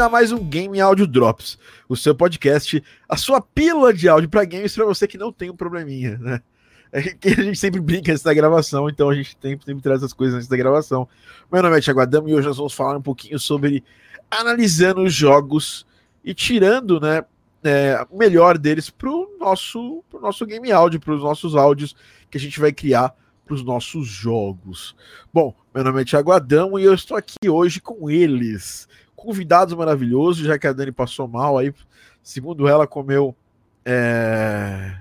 bem-vindo a mais um Game Audio Drops, o seu podcast, a sua pílula de áudio para games para você que não tem um probleminha, né? É que a gente sempre brinca antes da gravação, então a gente sempre, sempre traz as coisas antes da gravação. Meu nome é Thiago Adamo e hoje nós vamos falar um pouquinho sobre analisando os jogos e tirando, né, é, o melhor deles pro nosso, pro nosso game áudio, para os nossos áudios que a gente vai criar para os nossos jogos. Bom, meu nome é Thiago Adamo e eu estou aqui hoje com eles, convidados maravilhosos, já que a Dani passou mal aí, segundo ela, comeu. É...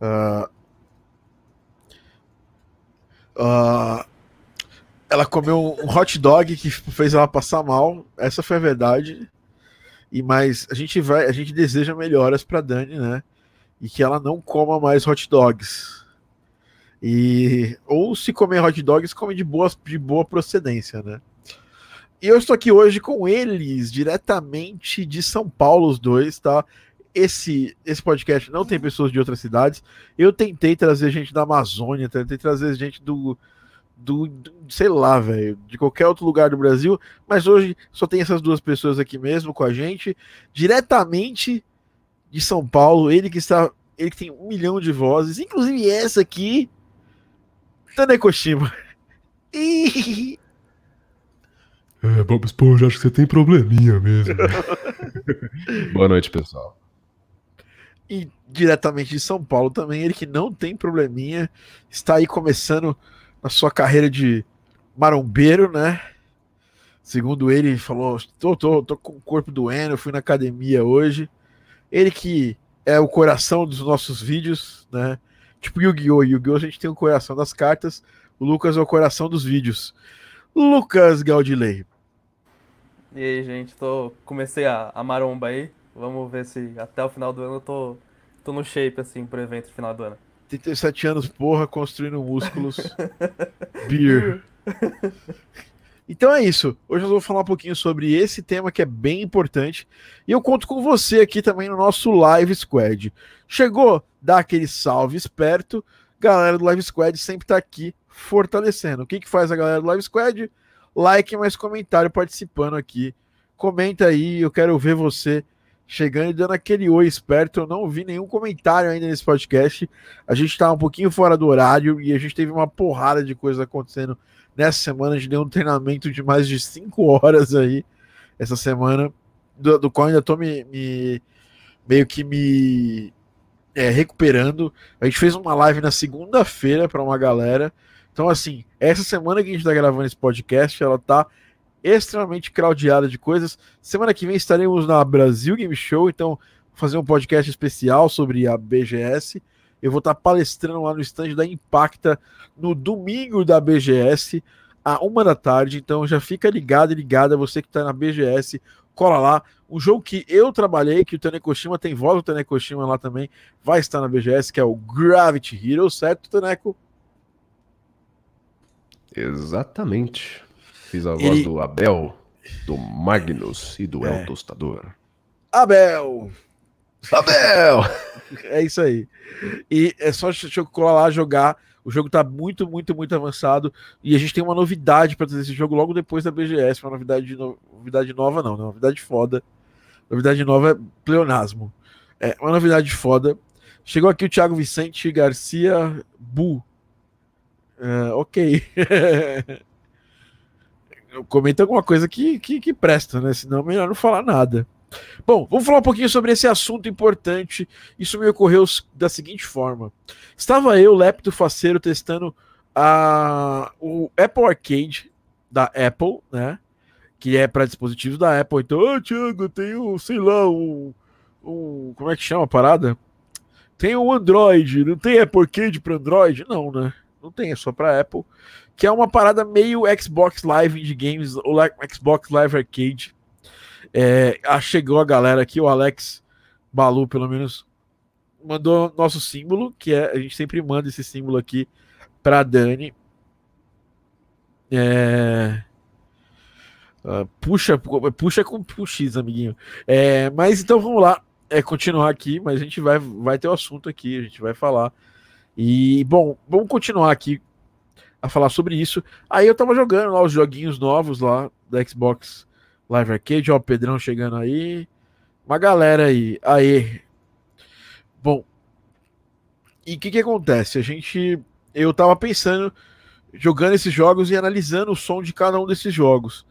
Uh... Uh... Ela comeu um hot dog que fez ela passar mal. Essa foi a verdade. E mas a gente vai, a gente deseja melhoras para Dani, né? E que ela não coma mais hot dogs. E ou se comer hot dogs, come de boa, de boa procedência, né? E eu estou aqui hoje com eles, diretamente de São Paulo, os dois, tá? Esse, esse podcast não tem pessoas de outras cidades. Eu tentei trazer gente da Amazônia, tentei trazer gente do, do, do sei lá, velho, de qualquer outro lugar do Brasil, mas hoje só tem essas duas pessoas aqui mesmo com a gente, diretamente de São Paulo. Ele que está, ele que tem um milhão de vozes, inclusive essa aqui, Tanekoshima. E é, Bob Esponja, acho que você tem probleminha mesmo. Boa noite, pessoal. E diretamente de São Paulo também, ele que não tem probleminha, está aí começando a sua carreira de marombeiro, né? Segundo ele, falou: tô, tô, tô com o corpo doendo, fui na academia hoje. Ele que é o coração dos nossos vídeos, né? Tipo Yu-Gi-Oh! Yu-Gi-Oh! a gente tem o coração das cartas, o Lucas é o coração dos vídeos. Lucas Gaudilei. E aí, gente, tô comecei a, a maromba aí. Vamos ver se até o final do ano eu tô, tô no shape assim pro evento final do ano. 37 anos, porra, construindo músculos. Beer. Então é isso. Hoje nós vamos falar um pouquinho sobre esse tema que é bem importante. E eu conto com você aqui também no nosso Live Squad. Chegou? Dá aquele salve esperto. Galera do Live Squad sempre tá aqui fortalecendo. O que, que faz a galera do Live Squad? Like mais comentário participando aqui. Comenta aí, eu quero ver você chegando e dando aquele oi esperto. Eu não vi nenhum comentário ainda nesse podcast. A gente tá um pouquinho fora do horário e a gente teve uma porrada de coisas acontecendo nessa semana. A gente deu um treinamento de mais de 5 horas aí essa semana, do, do qual ainda tô me, me meio que me é, recuperando. A gente fez uma live na segunda-feira para uma galera. Então, assim, essa semana que a gente está gravando esse podcast, ela tá extremamente craudiada de coisas. Semana que vem estaremos na Brasil Game Show, então fazer um podcast especial sobre a BGS. Eu vou estar tá palestrando lá no stand da Impacta no domingo da BGS, a uma da tarde. Então já fica ligado e ligada, você que está na BGS, cola lá. Um jogo que eu trabalhei, que o Tanekoshima tem voz do Tanekoshima lá também, vai estar na BGS, que é o Gravity Hero, certo, Taneco? Exatamente. Fiz a voz do Abel, do Magnus e do é. El Tostador. Abel! Abel! é isso aí. E é só colar lá jogar. O jogo tá muito, muito, muito avançado. E a gente tem uma novidade para trazer esse jogo logo depois da BGS. Uma novidade, no... novidade nova, não, né? novidade foda. Novidade nova é pleonasmo. É uma novidade foda. Chegou aqui o Thiago Vicente Garcia Bu. Uh, ok. Comenta alguma coisa que, que, que, presta, né? Senão é melhor não falar nada. Bom, vamos falar um pouquinho sobre esse assunto importante. Isso me ocorreu da seguinte forma: estava eu, Lepto Faceiro, testando a, o Apple Arcade da Apple, né? Que é para dispositivos da Apple. Então, oh, Thiago, eu tenho, sei lá, um, um. Como é que chama a parada? Tem o um Android, não tem Apple Arcade para Android? Não, né? Não tem, é só para Apple. Que é uma parada meio Xbox Live de games, ou Xbox Live Arcade. É, chegou a galera aqui, o Alex Balu, pelo menos, mandou nosso símbolo, que é. A gente sempre manda esse símbolo aqui para Dani. É, uh, puxa, puxa com X, amiguinho. É, mas então vamos lá. É, continuar aqui, mas a gente vai, vai ter o assunto aqui, a gente vai falar e, bom, vamos continuar aqui a falar sobre isso. Aí eu tava jogando lá os joguinhos novos lá da Xbox Live Arcade, ó, o Pedrão chegando aí. Uma galera aí. Aê. Bom. E o que que acontece? A gente. Eu tava pensando, jogando esses jogos e analisando o som de cada um desses jogos.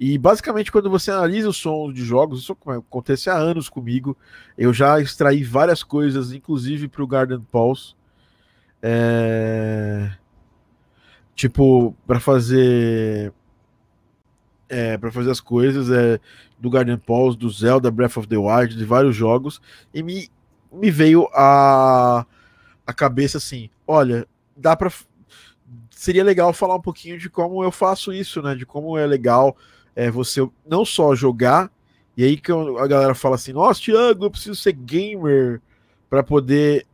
E basicamente, quando você analisa o som de jogos, isso acontece há anos comigo. Eu já extraí várias coisas, inclusive para o Garden Pulse. É... Tipo, para fazer. É, para fazer as coisas é, do Garden Pulse, do Zelda Breath of the Wild, de vários jogos. E me, me veio a, a cabeça assim: olha, dá para. Seria legal falar um pouquinho de como eu faço isso, né? De como é legal é você não só jogar, e aí que a galera fala assim: nossa, Thiago, eu preciso ser gamer para poder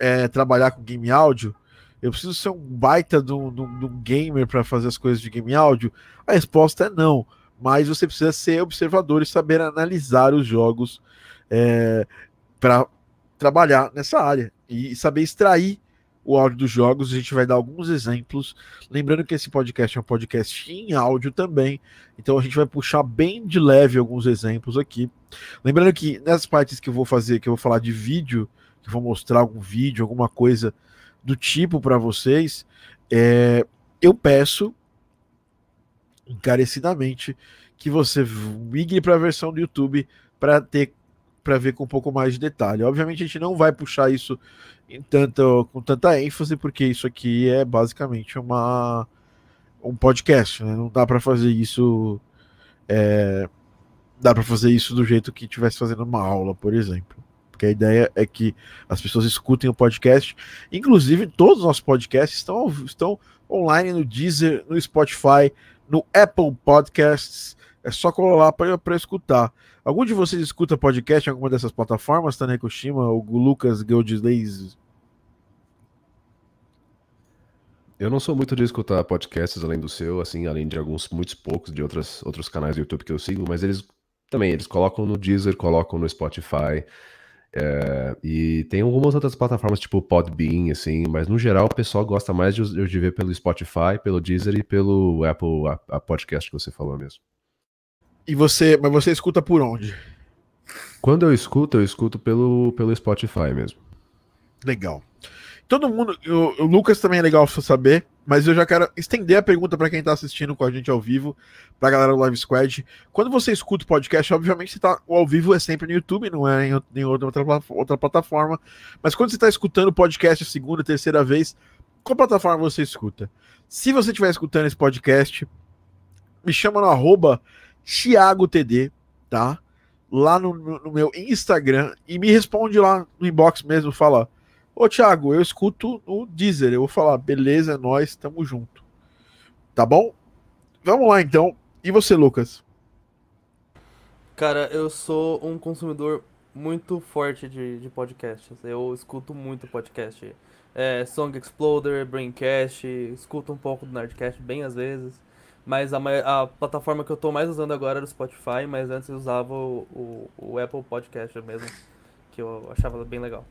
é, trabalhar com game áudio. Eu preciso ser um baita de um, de um, de um gamer para fazer as coisas de game áudio? A resposta é não. Mas você precisa ser observador e saber analisar os jogos é, para trabalhar nessa área e saber extrair o áudio dos jogos. A gente vai dar alguns exemplos. Lembrando que esse podcast é um podcast em áudio também, então a gente vai puxar bem de leve alguns exemplos aqui. Lembrando que nessas partes que eu vou fazer, que eu vou falar de vídeo, que vou mostrar algum vídeo, alguma coisa do tipo para vocês, é, eu peço encarecidamente que você migre para a versão do YouTube para ter para ver com um pouco mais de detalhe. Obviamente a gente não vai puxar isso em tanto, com tanta ênfase, porque isso aqui é basicamente uma um podcast, né? Não dá para fazer isso é, dá para fazer isso do jeito que estivesse fazendo uma aula, por exemplo. Porque a ideia é que as pessoas escutem o podcast. Inclusive, todos os nossos podcasts estão, estão online no Deezer, no Spotify, no Apple Podcasts. É só colar lá para escutar. Algum de vocês escuta podcast em alguma dessas plataformas, Tanei Kushima, o Lucas Geodislays? Eu não sou muito de escutar podcasts além do seu, assim, além de alguns, muitos poucos de outras, outros canais do YouTube que eu sigo, mas eles também, eles colocam no Deezer, colocam no Spotify, é, e tem algumas outras plataformas, tipo Podbean, assim, mas no geral o pessoal gosta mais de, de ver pelo Spotify, pelo Deezer e pelo Apple a, a podcast que você falou mesmo. E você, mas você escuta por onde? Quando eu escuto, eu escuto pelo, pelo Spotify mesmo. Legal. Todo mundo, o, o Lucas também é legal saber, mas eu já quero estender a pergunta para quem está assistindo com a gente ao vivo, para a galera do Live Squad. Quando você escuta o podcast, obviamente você tá, o ao vivo é sempre no YouTube, não é em, em outra, outra plataforma. Mas quando você está escutando o podcast a segunda, terceira vez, qual plataforma você escuta? Se você estiver escutando esse podcast, me chama no arroba ThiagoTD, tá? Lá no, no, meu Instagram e me responde lá no inbox mesmo, fala: Ô Thiago, eu escuto no Deezer. Eu vou falar, beleza, é nós, tamo junto. Tá bom? Vamos lá então. E você, Lucas? Cara, eu sou um consumidor muito forte de, de podcasts. Eu escuto muito podcast. É, Song Exploder, Braincast, escuto um pouco do Nerdcast bem às vezes. Mas a, a, plataforma que eu tô mais usando agora era o Spotify, mas antes eu usava o, o, o Apple Podcast mesmo, que eu achava bem legal.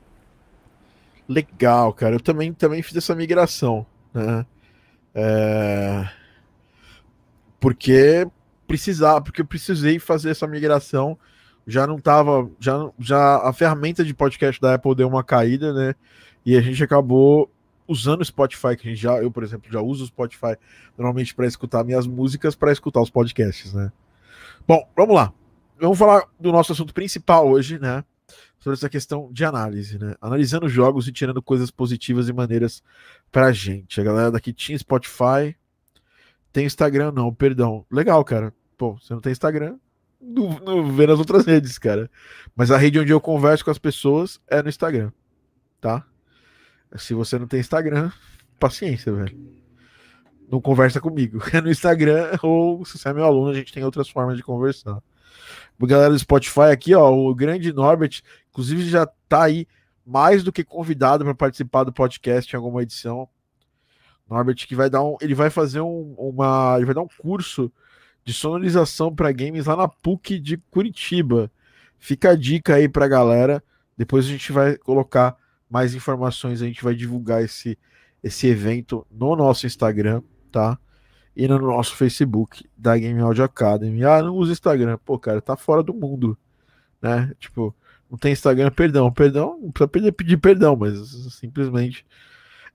Legal, cara. Eu também, também fiz essa migração, né? É... Porque precisava, porque eu precisei fazer essa migração. Já não tava, já, já a ferramenta de podcast da Apple deu uma caída, né? E a gente acabou usando o Spotify, que a gente já, eu, por exemplo, já uso o Spotify normalmente para escutar minhas músicas, para escutar os podcasts, né? Bom, vamos lá. Vamos falar do nosso assunto principal hoje, né? Sobre essa questão de análise, né? Analisando jogos e tirando coisas positivas e maneiras pra gente. A galera daqui tinha Spotify, tem Instagram, não, perdão. Legal, cara. Pô, você não tem Instagram, não, não vê nas outras redes, cara. Mas a rede onde eu converso com as pessoas é no Instagram, tá? Se você não tem Instagram, paciência, velho. Não conversa comigo. É no Instagram ou se você é meu aluno, a gente tem outras formas de conversar. Galera do Spotify aqui, ó, o grande Norbert, inclusive já tá aí mais do que convidado para participar do podcast em alguma edição. Norbert que vai dar um, ele vai fazer um, uma, ele vai dar um curso de sonorização para games lá na PUC de Curitiba. Fica a dica aí pra galera. Depois a gente vai colocar mais informações, a gente vai divulgar esse, esse evento no nosso Instagram, tá? E no nosso Facebook da Game Audio Academy. Ah, não usa Instagram. Pô, cara, tá fora do mundo, né? Tipo, não tem Instagram, perdão. Perdão, não precisa pedir perdão, mas simplesmente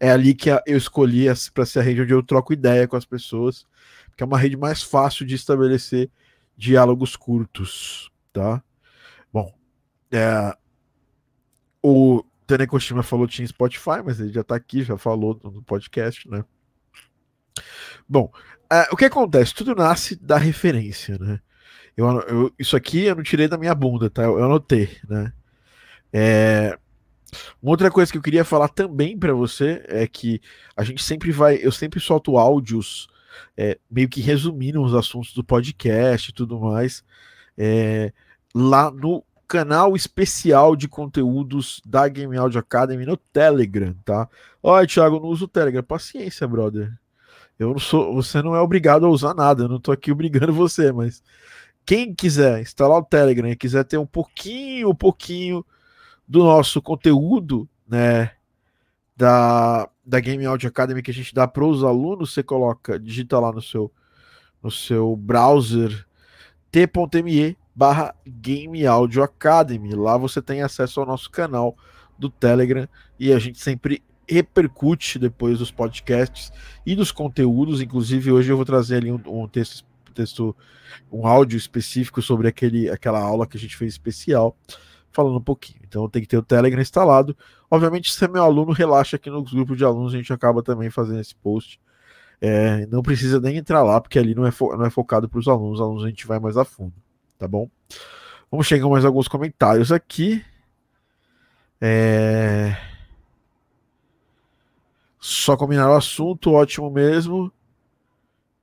é ali que eu escolhi para ser a rede onde eu troco ideia com as pessoas, que é uma rede mais fácil de estabelecer diálogos curtos, tá? Bom, é, o Tanekoshima falou tinha Spotify, mas ele já tá aqui, já falou no podcast, né? Bom, é, o que acontece? Tudo nasce da referência, né? Eu, eu, isso aqui eu não tirei da minha bunda, tá? Eu, eu anotei, né? É, uma outra coisa que eu queria falar também para você é que a gente sempre vai, eu sempre solto áudios é, meio que resumindo os assuntos do podcast e tudo mais é, lá no canal especial de conteúdos da Game Audio Academy no Telegram, tá? Olha, Thiago, não uso o Telegram. Paciência, brother. Eu não sou, você não é obrigado a usar nada, eu não tô aqui obrigando você, mas quem quiser instalar o Telegram e quiser ter um pouquinho, um pouquinho do nosso conteúdo, né, da, da Game Audio Academy que a gente dá para os alunos, você coloca, digita lá no seu no seu browser t.me barra Game Audio Academy. Lá você tem acesso ao nosso canal do Telegram e a gente sempre repercute depois dos podcasts e dos conteúdos. Inclusive, hoje eu vou trazer ali um, um texto, texto, um áudio específico sobre aquele, aquela aula que a gente fez especial falando um pouquinho. Então tem que ter o Telegram instalado. Obviamente, se é meu aluno, relaxa aqui nos grupos de alunos, a gente acaba também fazendo esse post. É, não precisa nem entrar lá, porque ali não é, não é focado para os alunos, os alunos a gente vai mais a fundo, tá bom? Vamos chegar mais alguns comentários aqui. É... Só combinar o assunto, ótimo mesmo.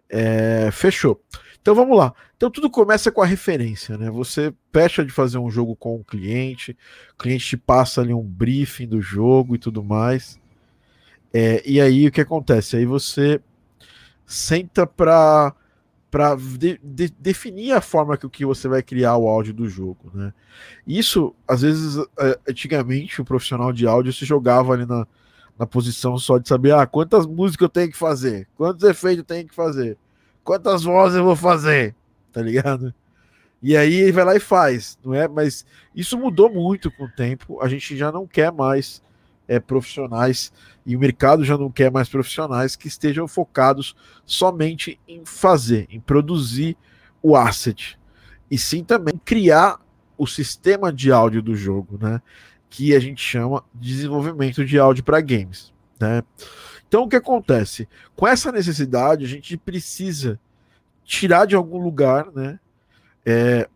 É... Fechou. Então vamos lá. Então tudo começa com a referência, né? Você fecha de fazer um jogo com o cliente, o cliente te passa ali um briefing do jogo e tudo mais. É, e aí o que acontece? Aí você senta para para de, de, definir a forma que, que você vai criar o áudio do jogo, né? Isso, às vezes, é, antigamente, o profissional de áudio se jogava ali na, na posição só de saber, ah, quantas músicas eu tenho que fazer, quantos efeitos eu tenho que fazer, quantas vozes eu vou fazer, tá ligado? E aí ele vai lá e faz, não é? Mas isso mudou muito com o tempo. A gente já não quer mais é, profissionais e o mercado já não quer mais profissionais que estejam focados somente em fazer, em produzir o asset, e sim também criar o sistema de áudio do jogo, né? Que a gente chama de desenvolvimento de áudio para games, né? Então o que acontece? Com essa necessidade, a gente precisa tirar de algum lugar, né? É,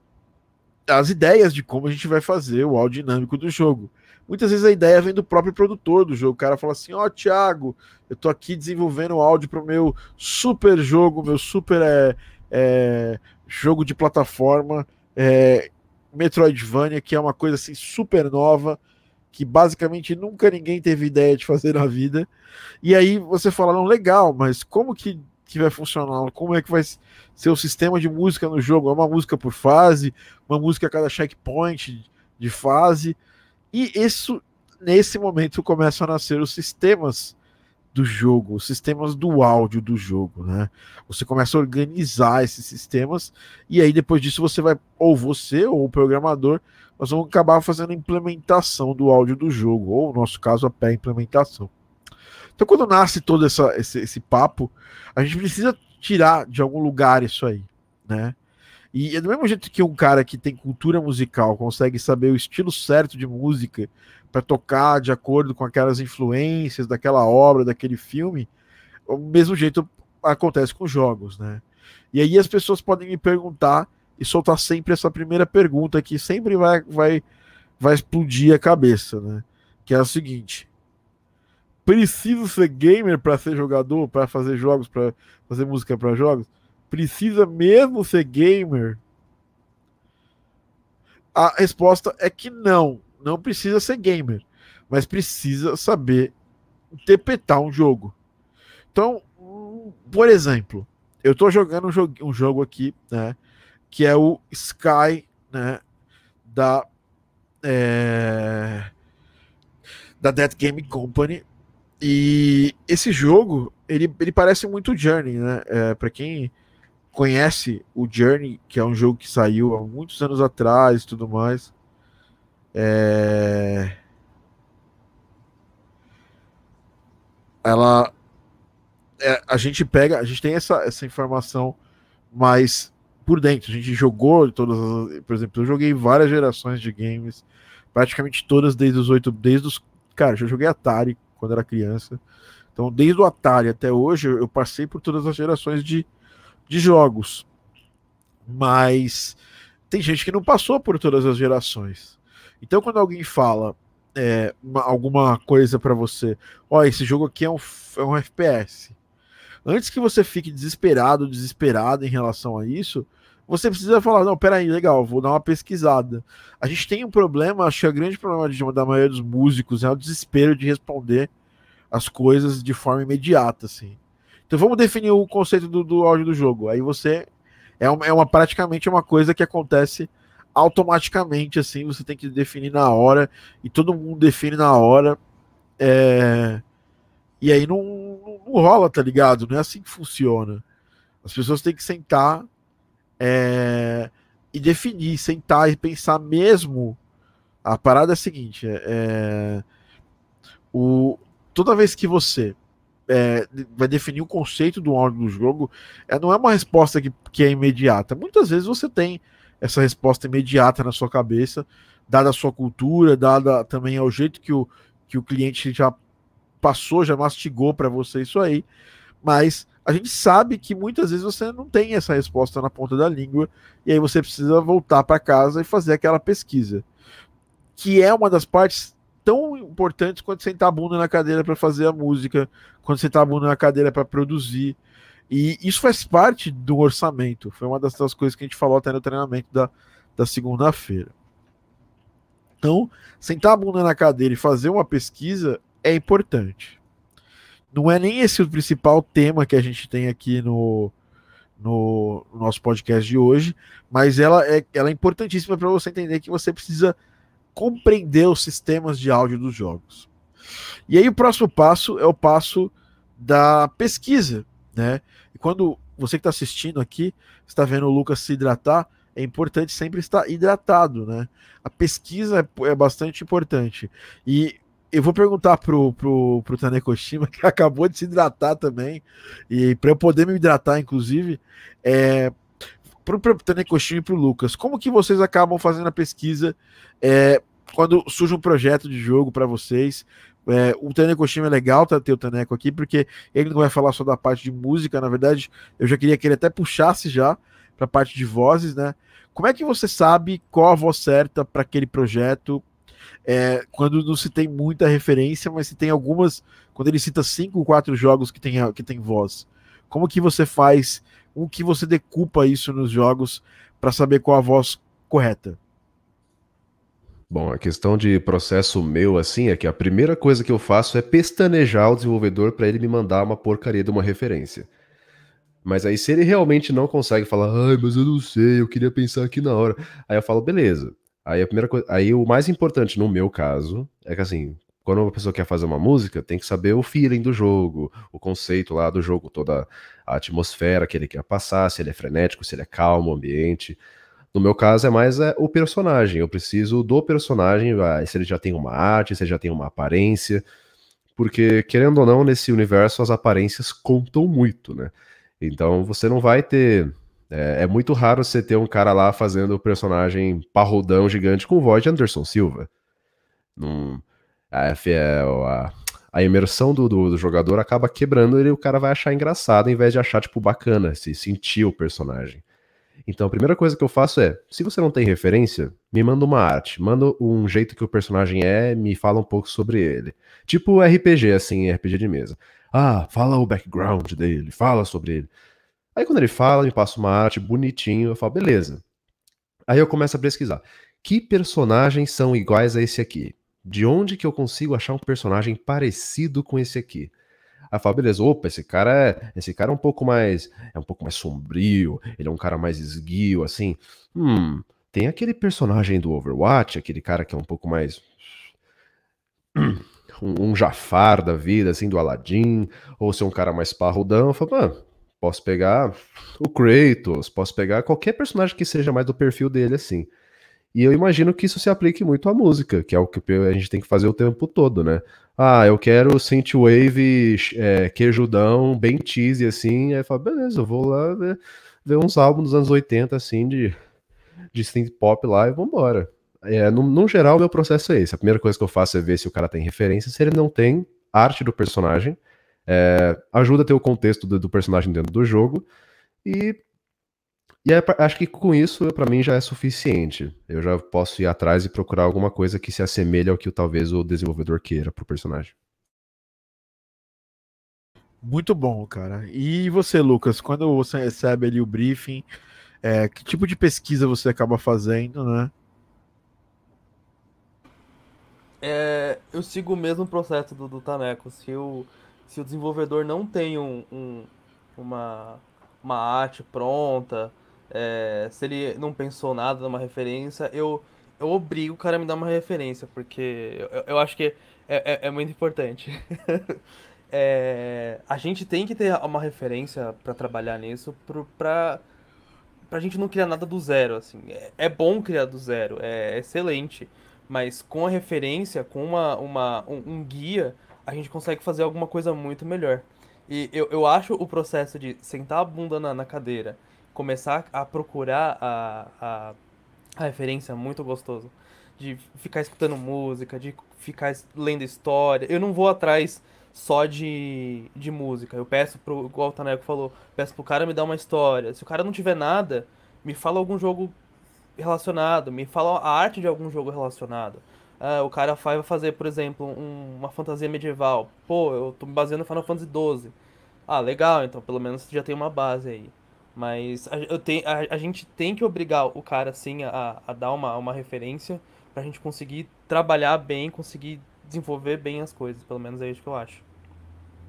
as ideias de como a gente vai fazer o áudio dinâmico do jogo. Muitas vezes a ideia vem do próprio produtor do jogo. O cara fala assim: Ó, oh, Thiago, eu tô aqui desenvolvendo áudio para o meu super jogo, meu super é, é, jogo de plataforma, é, Metroidvania, que é uma coisa assim super nova, que basicamente nunca ninguém teve ideia de fazer na vida. E aí você fala: Não, legal, mas como que que vai funcionar, como é que vai ser o sistema de música no jogo, é uma música por fase, uma música a cada checkpoint de fase, e isso nesse momento começam a nascer os sistemas do jogo, os sistemas do áudio do jogo, né? Você começa a organizar esses sistemas e aí depois disso você vai ou você ou o programador nós vamos acabar fazendo a implementação do áudio do jogo, ou no nosso caso a pré-implementação. Então, quando nasce todo essa, esse, esse papo, a gente precisa tirar de algum lugar isso aí, né? E é do mesmo jeito que um cara que tem cultura musical consegue saber o estilo certo de música para tocar de acordo com aquelas influências daquela obra, daquele filme, o mesmo jeito acontece com jogos, né? E aí as pessoas podem me perguntar e soltar sempre essa primeira pergunta que sempre vai, vai, vai explodir a cabeça, né? Que é a seguinte: Preciso ser gamer para ser jogador, para fazer jogos, para fazer música para jogos? Precisa mesmo ser gamer? A resposta é que não, não precisa ser gamer, mas precisa saber interpretar um jogo. Então, por exemplo, eu estou jogando um jogo, um jogo aqui, né, que é o Sky, né, da é, da Dead Game Company, e esse jogo, ele, ele parece muito Journey, né? É, para quem conhece o Journey, que é um jogo que saiu há muitos anos atrás e tudo mais. É... Ela. É, a gente pega, a gente tem essa, essa informação mais por dentro. A gente jogou todas as, Por exemplo, eu joguei várias gerações de games, praticamente todas desde os oito. Desde os. Cara, eu joguei Atari quando era criança. Então, desde o Atari até hoje, eu passei por todas as gerações de, de jogos. Mas tem gente que não passou por todas as gerações. Então, quando alguém fala é, uma, alguma coisa para você, ó, esse jogo aqui é um, é um FPS. Antes que você fique desesperado, desesperado em relação a isso, você precisa falar, não, peraí, legal, vou dar uma pesquisada. A gente tem um problema, acho que o grande problema de, da maioria dos músicos é o desespero de responder as coisas de forma imediata, assim. Então vamos definir o conceito do, do áudio do jogo. Aí você é uma, é uma praticamente uma coisa que acontece automaticamente, assim. Você tem que definir na hora e todo mundo define na hora. É... E aí não, não, não, rola, tá ligado? Não é assim que funciona. As pessoas têm que sentar é... e definir, sentar e pensar mesmo. A parada é a seguinte: é... é o, toda vez que você é, vai definir o conceito do áudio do jogo, é, não é uma resposta que, que é imediata. Muitas vezes você tem essa resposta imediata na sua cabeça, dada a sua cultura, dada também ao jeito que o, que o cliente já passou, já mastigou para você isso aí. Mas a gente sabe que muitas vezes você não tem essa resposta na ponta da língua, e aí você precisa voltar para casa e fazer aquela pesquisa. Que é uma das partes tão importantes quanto sentar a bunda na cadeira para fazer a música, quando sentar a bunda na cadeira para produzir. E isso faz parte do orçamento. Foi uma das, coisas que a gente falou até no treinamento da, da segunda-feira. Então, sentar a bunda na cadeira e fazer uma pesquisa é importante. Não é nem esse o principal tema que a gente tem aqui no, no, no nosso podcast de hoje, mas ela é, ela é importantíssima para você entender que você precisa compreender os sistemas de áudio dos jogos. E aí o próximo passo é o passo da pesquisa, né? Quando você que está assistindo aqui está vendo o Lucas se hidratar, é importante sempre estar hidratado, né? A pesquisa é, é bastante importante. E eu vou perguntar pro, pro, pro Tanekoshima, que acabou de se hidratar também, e para eu poder me hidratar, inclusive, é, pro, pro Tanekoshima e pro Lucas, como que vocês acabam fazendo a pesquisa é, quando surge um projeto de jogo para vocês? É, o Tanekoshima é legal ter o Taneco aqui, porque ele não vai falar só da parte de música, na verdade, eu já queria que ele até puxasse já para a parte de vozes, né? Como é que você sabe qual a voz certa para aquele projeto? É, quando não se tem muita referência, mas se tem algumas, quando ele cita cinco ou quatro jogos que tem, que tem voz. Como que você faz o que você decupa isso nos jogos para saber qual a voz correta? Bom, a questão de processo meu, assim, é que a primeira coisa que eu faço é pestanejar o desenvolvedor para ele me mandar uma porcaria de uma referência. Mas aí, se ele realmente não consegue falar, ai, mas eu não sei, eu queria pensar aqui na hora. Aí eu falo, beleza. Aí a primeira coisa. Aí o mais importante no meu caso é que assim, quando uma pessoa quer fazer uma música, tem que saber o feeling do jogo, o conceito lá do jogo, toda a atmosfera que ele quer passar, se ele é frenético, se ele é calmo, o ambiente. No meu caso é mais é, o personagem. Eu preciso do personagem, se ele já tem uma arte, se ele já tem uma aparência. Porque, querendo ou não, nesse universo as aparências contam muito, né? Então você não vai ter. É, é muito raro você ter um cara lá fazendo o personagem parrudão gigante com voz de Anderson Silva. Num, a, a, a imersão do, do, do, jogador acaba quebrando ele o cara vai achar engraçado em vez de achar, tipo, bacana, se sentir o personagem. Então a primeira coisa que eu faço é, se você não tem referência, me manda uma arte, manda um jeito que o personagem é, me fala um pouco sobre ele. Tipo RPG, assim, RPG de mesa. Ah, fala o background dele, fala sobre ele. Aí quando ele fala, me passa uma arte bonitinho, eu falo, beleza. Aí eu começo a pesquisar. Que personagens são iguais a esse aqui? De onde que eu consigo achar um personagem parecido com esse aqui? Aí fala, beleza, opa, esse cara é, esse cara é um pouco mais, é um pouco mais sombrio, ele é um cara mais esguio, assim. Hum, tem aquele personagem do Overwatch, aquele cara que é um pouco mais um, um Jafar da vida, assim, do Aladdin, ou ser um cara mais parrudão, eu falo, mano, posso pegar o Kratos, posso pegar qualquer personagem que seja mais do perfil dele, assim. E eu imagino que isso se aplique muito à música, que é o que a gente tem que fazer o tempo todo, né? Ah, eu quero synthwave, é, queijudão, bem cheesy, assim. Aí fala, beleza, eu vou lá ver, ver uns álbuns dos anos 80, assim, de, de synth pop lá e vambora. É, no, no geral, o meu processo é esse. A primeira coisa que eu faço é ver se o cara tem referência. Se ele não tem, arte do personagem. É, ajuda a ter o contexto do, do, personagem dentro do jogo. E, e é, acho que com isso, para mim, já é suficiente. Eu já posso ir atrás e procurar alguma coisa que se assemelhe ao que talvez o desenvolvedor queira pro personagem. Muito bom, cara. E você, Lucas, quando você recebe ali o briefing, é, que tipo de pesquisa você acaba fazendo, né? É, eu sigo o mesmo processo do, do Taneco. Se o, se o desenvolvedor não tem um, um uma, uma arte pronta, é, se ele não pensou nada numa referência, eu, eu obrigo o cara a me dar uma referência, porque eu, eu acho que é, é, é muito importante. é, a gente tem que ter uma referência para trabalhar nisso, pro, pra, pra gente não criar nada do zero. Assim. É, é bom criar do zero, é excelente mas com a referência, com uma, uma, um, um, guia, a gente consegue fazer alguma coisa muito melhor. E eu, eu acho o processo de sentar a bunda na, na cadeira, começar a procurar a, a, a referência muito gostoso. De ficar escutando música, de ficar lendo história. Eu não vou atrás só de, de música. Eu peço pro, igual o Taneco falou, peço pro cara me dar uma história. Se o cara não tiver nada, me fala algum jogo relacionado, me fala a arte de algum jogo relacionado. Ah, o cara vai fazer, por exemplo, um, uma fantasia medieval. Pô, eu tô me baseando no Final Fantasy XII. Ah, legal, então pelo menos já tem uma base aí. Mas a, eu tenho, a, a gente tem que obrigar o cara, assim, a, a dar uma, uma referência pra gente conseguir trabalhar bem, conseguir desenvolver bem as coisas. Pelo menos é isso que eu acho.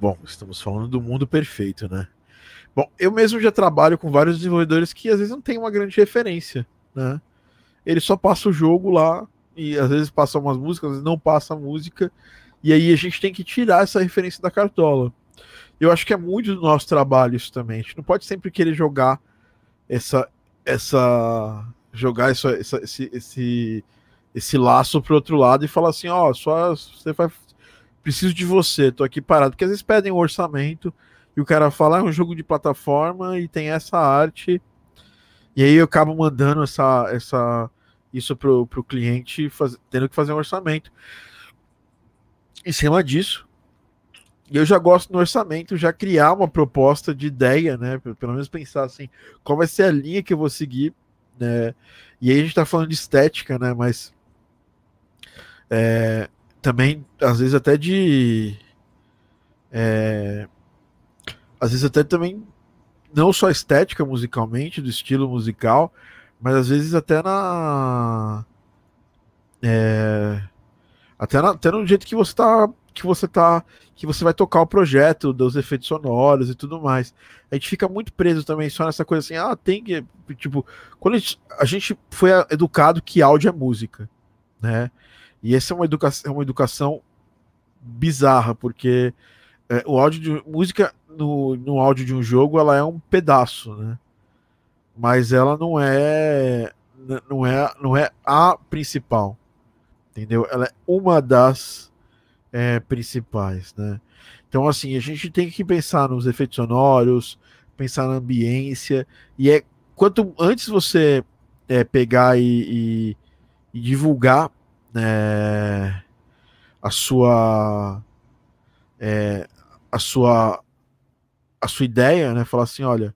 Bom, estamos falando do mundo perfeito, né? Bom, eu mesmo já trabalho com vários desenvolvedores que às vezes não tem uma grande referência né? Ele só passa o jogo lá e às vezes passa umas músicas, às vezes não passa a música, e aí a gente tem que tirar essa referência da cartola. Eu acho que é muito do nosso trabalho isso também. A gente não pode sempre querer jogar essa essa jogar essa, essa, esse, esse esse laço pro outro lado e falar assim, ó, oh, só você vai preciso de você, tô aqui parado, porque às vezes pedem um orçamento e o cara fala, ah, é um jogo de plataforma e tem essa arte e aí eu acabo mandando essa, essa, isso pro, pro cliente, faz, tendo que fazer um orçamento. Em cima disso, eu já gosto no orçamento já criar uma proposta de ideia, né? Pelo menos pensar assim, qual vai ser a linha que eu vou seguir, né? E aí a gente tá falando de estética, né? Mas é, também, às vezes, até de. É, às vezes até também não só estética musicalmente, do estilo musical, mas às vezes até na. É, até, na, até no jeito que você tá. Que você tá. Que você vai tocar o projeto, dos efeitos sonoros e tudo mais. A gente fica muito preso também só nessa coisa assim, ah, tem que. Tipo, quando a gente, a gente foi educado que áudio é música, né? E essa é uma educação, é uma educação bizarra, porque é, o áudio de música no, no áudio de um jogo ela é um pedaço, né? Mas ela não é não é não é a principal, entendeu? Ela é uma das é, principais, né? Então assim a gente tem que pensar nos efeitos sonoros, pensar na ambiência e é quanto antes você é, pegar e, e, e divulgar né, a sua é, a sua a sua ideia, né? Falar assim, olha,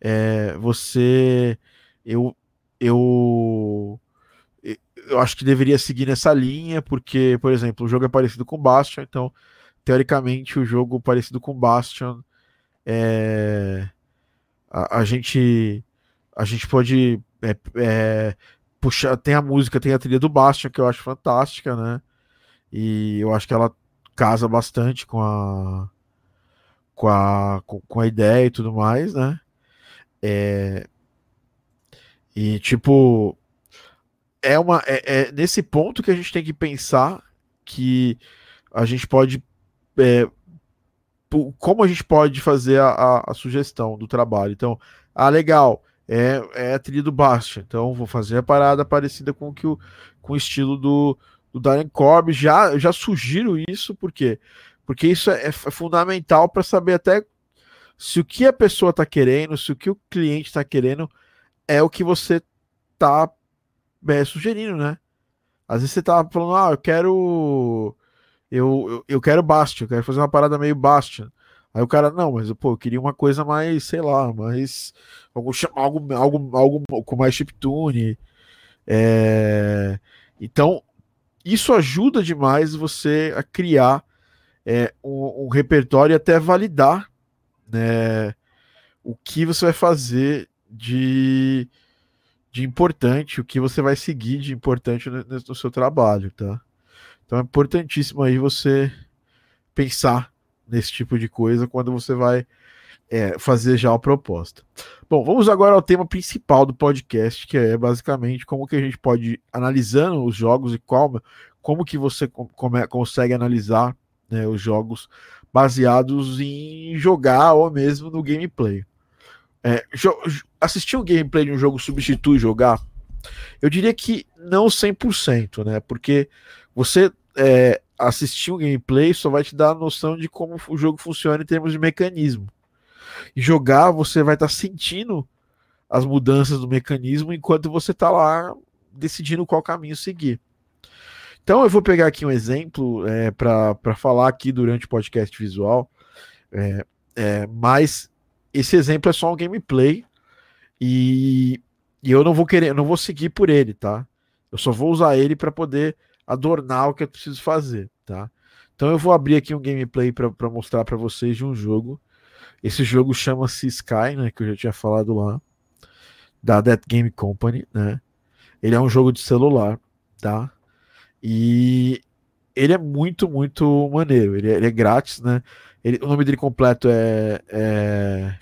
é, você, eu, eu, eu acho que deveria seguir nessa linha, porque, por exemplo, o jogo é parecido com Bastion, então, teoricamente, o jogo parecido com Bastion, é, a, a gente, a gente pode é, é, puxar, tem a música, tem a trilha do Bastion, que eu acho fantástica, né? E eu acho que ela casa bastante com a com a, com, com a ideia e tudo mais, né? É, e tipo, é uma é, é, nesse ponto que a gente tem que pensar que a gente pode. É, como a gente pode fazer a, a, a, sugestão do trabalho? Então, ah, legal, é, é a trilha do Bastion, então vou fazer a parada parecida com, que o, com o estilo do, do Darren Corb. Já, já sugiro isso, por quê? Porque isso é, é fundamental para saber até se o que a pessoa está querendo, se o que o cliente está querendo é o que você está é, sugerindo, né? Às vezes você tá falando, ah, eu quero. Eu, eu, eu quero Bastion, eu quero fazer uma parada meio Bastion. Aí o cara, não, mas pô, eu queria uma coisa mais, sei lá, mais. Algo, algo, algo, algo com mais chiptune. É... Então, isso ajuda demais você a criar é, um, um repertório e até validar né, o que você vai fazer de de importante, o que você vai seguir de importante no, no seu trabalho, tá? Então é importantíssimo aí você pensar nesse tipo de coisa quando você vai é, fazer já a proposta. Bom, vamos agora ao tema principal do podcast, que é basicamente como que a gente pode, analisando os jogos e qual, como que você come, consegue analisar né, os jogos baseados em jogar ou mesmo no gameplay. É, assistir um gameplay de um jogo substitui jogar? Eu diria que não 100%, né? Porque você é, assistir um gameplay só vai te dar a noção de como o jogo funciona em termos de mecanismo. E jogar, você vai estar tá sentindo as mudanças do mecanismo enquanto você está lá decidindo qual caminho seguir. Então eu vou pegar aqui um exemplo é, para falar aqui durante o podcast visual, é, é, mas esse exemplo é só um gameplay e, e eu não vou querer, não vou seguir por ele, tá? Eu só vou usar ele para poder adornar o que eu preciso fazer, tá? Então eu vou abrir aqui um gameplay para mostrar para vocês de um jogo. Esse jogo chama-se Sky, né, que eu já tinha falado lá, da Dead Game Company, né? Ele é um jogo de celular, tá? E ele é muito, muito maneiro. Ele é, ele é grátis, né? Ele, o nome dele completo é, é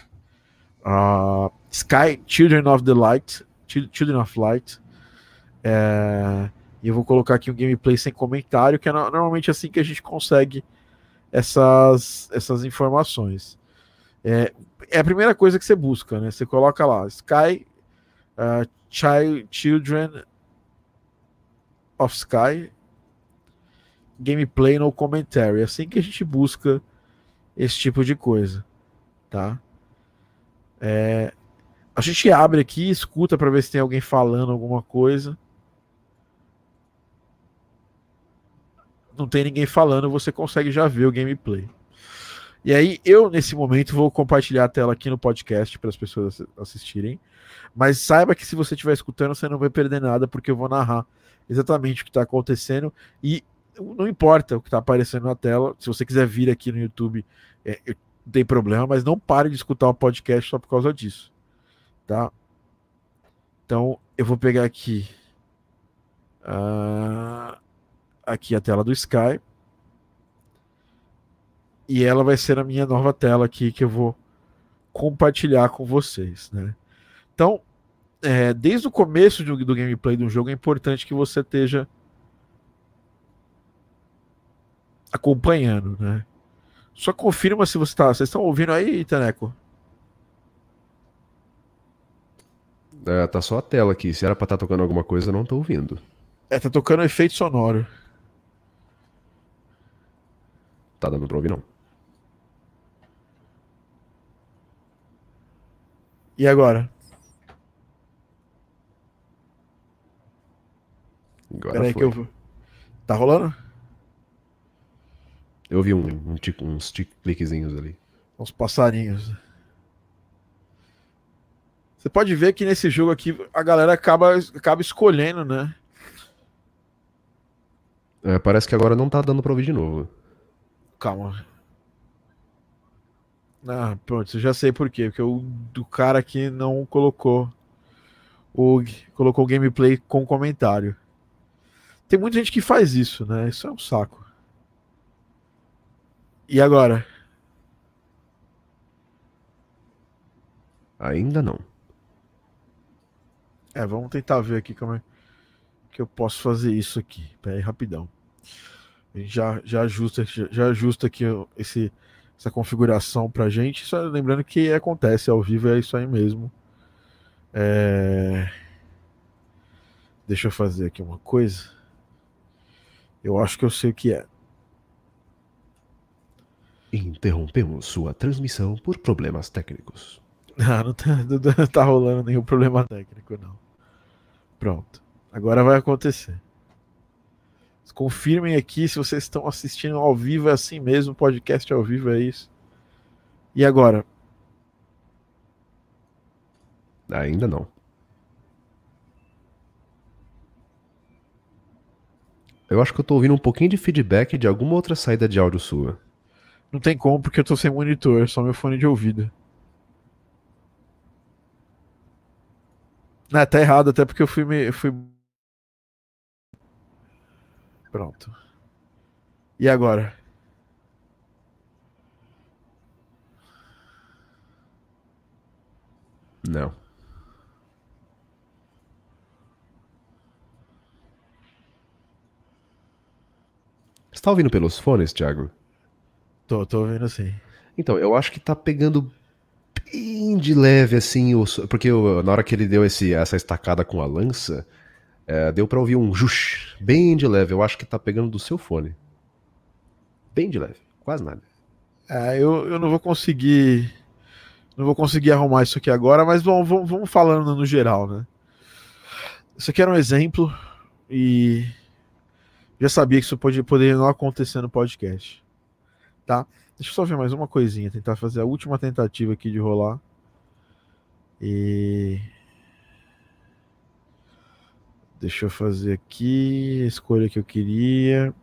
uh, Sky Children of the Light. Children of Light. É, e eu vou colocar aqui um gameplay sem comentário, que é normalmente assim que a gente consegue essas, essas informações. É, é a primeira coisa que você busca, né? Você coloca lá Sky uh, Child, Children of Sky gameplay no commentary. É assim que a gente busca esse tipo de coisa, tá? É, a gente abre aqui, escuta para ver se tem alguém falando alguma coisa. Não tem ninguém falando, você consegue já ver o gameplay. E aí, eu nesse momento vou compartilhar a tela aqui no podcast para as pessoas assistirem. Mas saiba que se você estiver escutando, você não vai perder nada, porque eu vou narrar exatamente o que está acontecendo. E não importa o que está aparecendo na tela. Se você quiser vir aqui no YouTube, é, não tem problema, mas não pare de escutar o podcast só por causa disso. Tá? Então, eu vou pegar aqui. Uh, aqui a tela do Sky. E ela vai ser a minha nova tela aqui que eu vou compartilhar com vocês. Né? Então, é, desde o começo do, do gameplay do jogo, é importante que você esteja acompanhando, né? Só confirma se você está. Vocês estão ouvindo aí, Taneco? É, tá só a tela aqui. Se era pra estar tá tocando alguma coisa, eu não tô ouvindo. É, tá tocando efeito sonoro. Tá dando pra ouvir, não. E agora? Agora Peraí que eu. Tá rolando? Eu vi um, um, uns cliquezinhos ali. Uns passarinhos. Você pode ver que nesse jogo aqui a galera acaba, acaba escolhendo, né? É, parece que agora não tá dando pra ouvir de novo. Calma. Ah, pronto, eu já sei por quê. Porque o do cara aqui não colocou o colocou o gameplay com comentário. Tem muita gente que faz isso, né? Isso é um saco. E agora? Ainda não. É, vamos tentar ver aqui como é que eu posso fazer isso aqui. Pera aí, rapidão. A gente já, já ajusta, já ajusta aqui esse, essa configuração pra gente. Só lembrando que acontece ao vivo, é isso aí mesmo. É... Deixa eu fazer aqui uma coisa. Eu acho que eu sei o que é. Interrompemos sua transmissão por problemas técnicos. Ah, não tá, não tá rolando nenhum problema técnico, não. Pronto. Agora vai acontecer. Confirmem aqui se vocês estão assistindo ao vivo, é assim mesmo, podcast ao vivo é isso. E agora? Ainda não. Eu acho que eu tô ouvindo um pouquinho de feedback de alguma outra saída de áudio sua. Não tem como porque eu tô sem monitor, só meu fone de ouvido. Não, tá errado, até porque eu fui me. Fui... Pronto. E agora? Não. Você tá ouvindo pelos fones, Thiago? Tô, tô ouvindo sim. Então, eu acho que tá pegando bem de leve, assim, o... porque eu, na hora que ele deu esse, essa estacada com a lança, é, deu pra ouvir um jush, bem de leve. Eu acho que tá pegando do seu fone. Bem de leve, quase nada. É, eu, eu não vou conseguir. Não vou conseguir arrumar isso aqui agora, mas vamos, vamos, vamos falando no geral, né? Isso aqui era um exemplo e já sabia que isso pode, poderia não acontecer no podcast. Tá? Deixa eu só ver mais uma coisinha, tentar fazer a última tentativa aqui de rolar. E. Deixa eu fazer aqui a escolha que eu queria.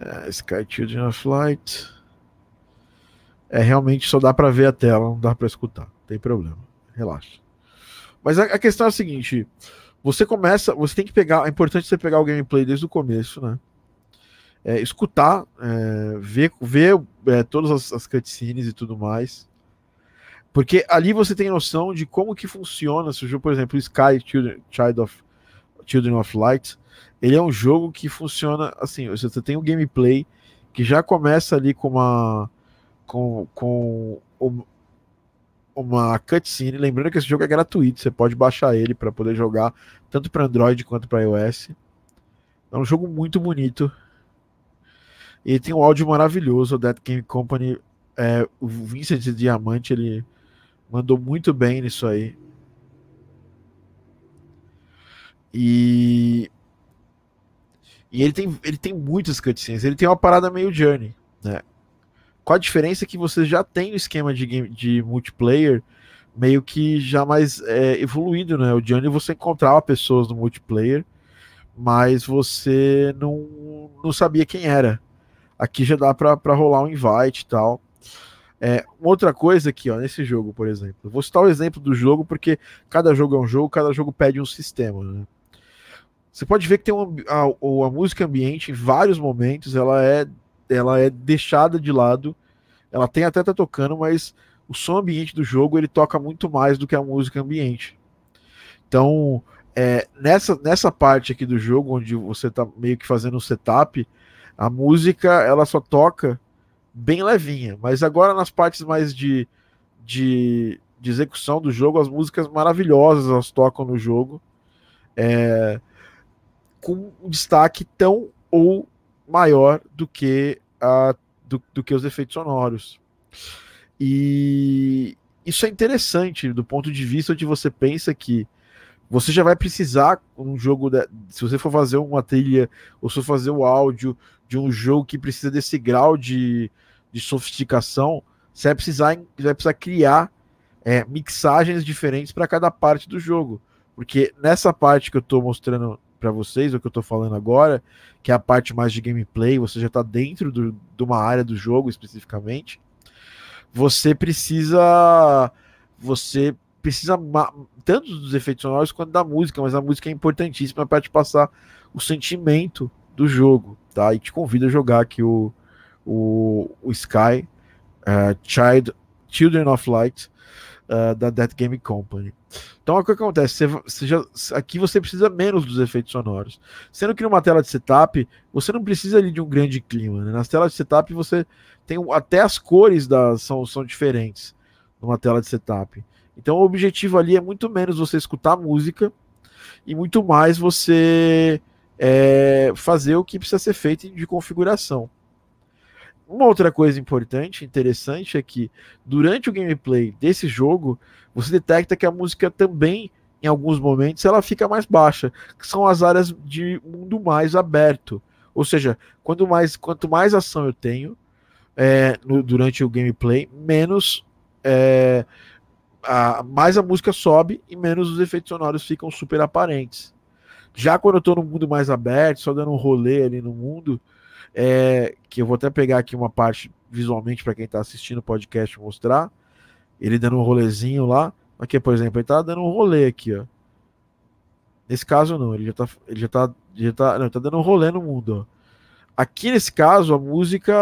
Uh, Sky Children of. É, realmente só dá para ver a tela, não dá para escutar. Não tem problema. Relaxa. Mas a, a questão é a seguinte: você começa, você tem que pegar, é importante você pegar o gameplay desde o começo, né? É, escutar, é, ver, ver é, todas as, as cutscenes e tudo mais. Porque ali você tem noção de como que funciona. Se o jogo, por exemplo, Sky Children, Child of, Children of Light, ele é um jogo que funciona assim. Você tem um gameplay que já começa ali com uma com, com uma cutscene. Lembrando que esse jogo é gratuito, você pode baixar ele para poder jogar tanto para Android quanto para iOS. É um jogo muito bonito. E tem um áudio maravilhoso. Dead Game Company, é, o Vincent Diamante, ele mandou muito bem nisso aí. E e ele tem, ele tem muitas cutscenes. Ele tem uma parada meio Journey, né? Com a diferença que você já tem o esquema de, game, de multiplayer meio que já mais é, evoluído, né? O Journey você encontrava pessoas no multiplayer, mas você não, não sabia quem era. Aqui já dá para rolar um invite e tal. É, outra coisa aqui, ó, nesse jogo, por exemplo. Vou citar o exemplo do jogo, porque cada jogo é um jogo, cada jogo pede um sistema, né? Você pode ver que tem uma, a, a música ambiente, em vários momentos, ela é ela é deixada de lado. Ela tem até tá tocando, mas o som ambiente do jogo ele toca muito mais do que a música ambiente. Então, é, nessa, nessa parte aqui do jogo, onde você está meio que fazendo um setup, a música ela só toca bem levinha. Mas agora nas partes mais de, de, de execução do jogo, as músicas maravilhosas elas tocam no jogo. É, com um destaque tão ou maior do que, a, do, do que os efeitos sonoros. E isso é interessante do ponto de vista onde você pensa que você já vai precisar um jogo se você for fazer uma trilha ou se for fazer o áudio de um jogo que precisa desse grau de, de sofisticação, você vai precisar, você vai precisar criar é, mixagens diferentes para cada parte do jogo, porque nessa parte que eu estou mostrando para vocês, o que eu tô falando agora, que é a parte mais de gameplay, você já tá dentro do, de uma área do jogo especificamente, você precisa. Você precisa tanto dos efeitos sonoros quanto da música, mas a música é importantíssima para te passar o sentimento do jogo, tá? E te convido a jogar aqui o, o, o Sky uh, Child Children of Light, uh, da Dead Game Company. Então, o que acontece? Você, você já, aqui você precisa menos dos efeitos sonoros. Sendo que numa tela de setup, você não precisa ali de um grande clima. Né? Nas telas de setup, você tem até as cores das, são, são diferentes numa tela de setup. Então, o objetivo ali é muito menos você escutar música e muito mais você é, fazer o que precisa ser feito de configuração. Uma outra coisa importante, interessante, é que durante o gameplay desse jogo, você detecta que a música também, em alguns momentos, ela fica mais baixa, que são as áreas de mundo mais aberto. Ou seja, quanto mais, quanto mais ação eu tenho é, no, durante o gameplay, menos é, a, mais a música sobe e menos os efeitos sonoros ficam super aparentes. Já quando eu estou no mundo mais aberto, só dando um rolê ali no mundo, é, que eu vou até pegar aqui uma parte visualmente para quem está assistindo o podcast mostrar. Ele dando um rolezinho lá. Aqui, por exemplo, ele está dando um rolê aqui, ó. Nesse caso não, ele já está ele já tá, já tá, não, tá dando um rolê no mundo, ó. Aqui nesse caso, a música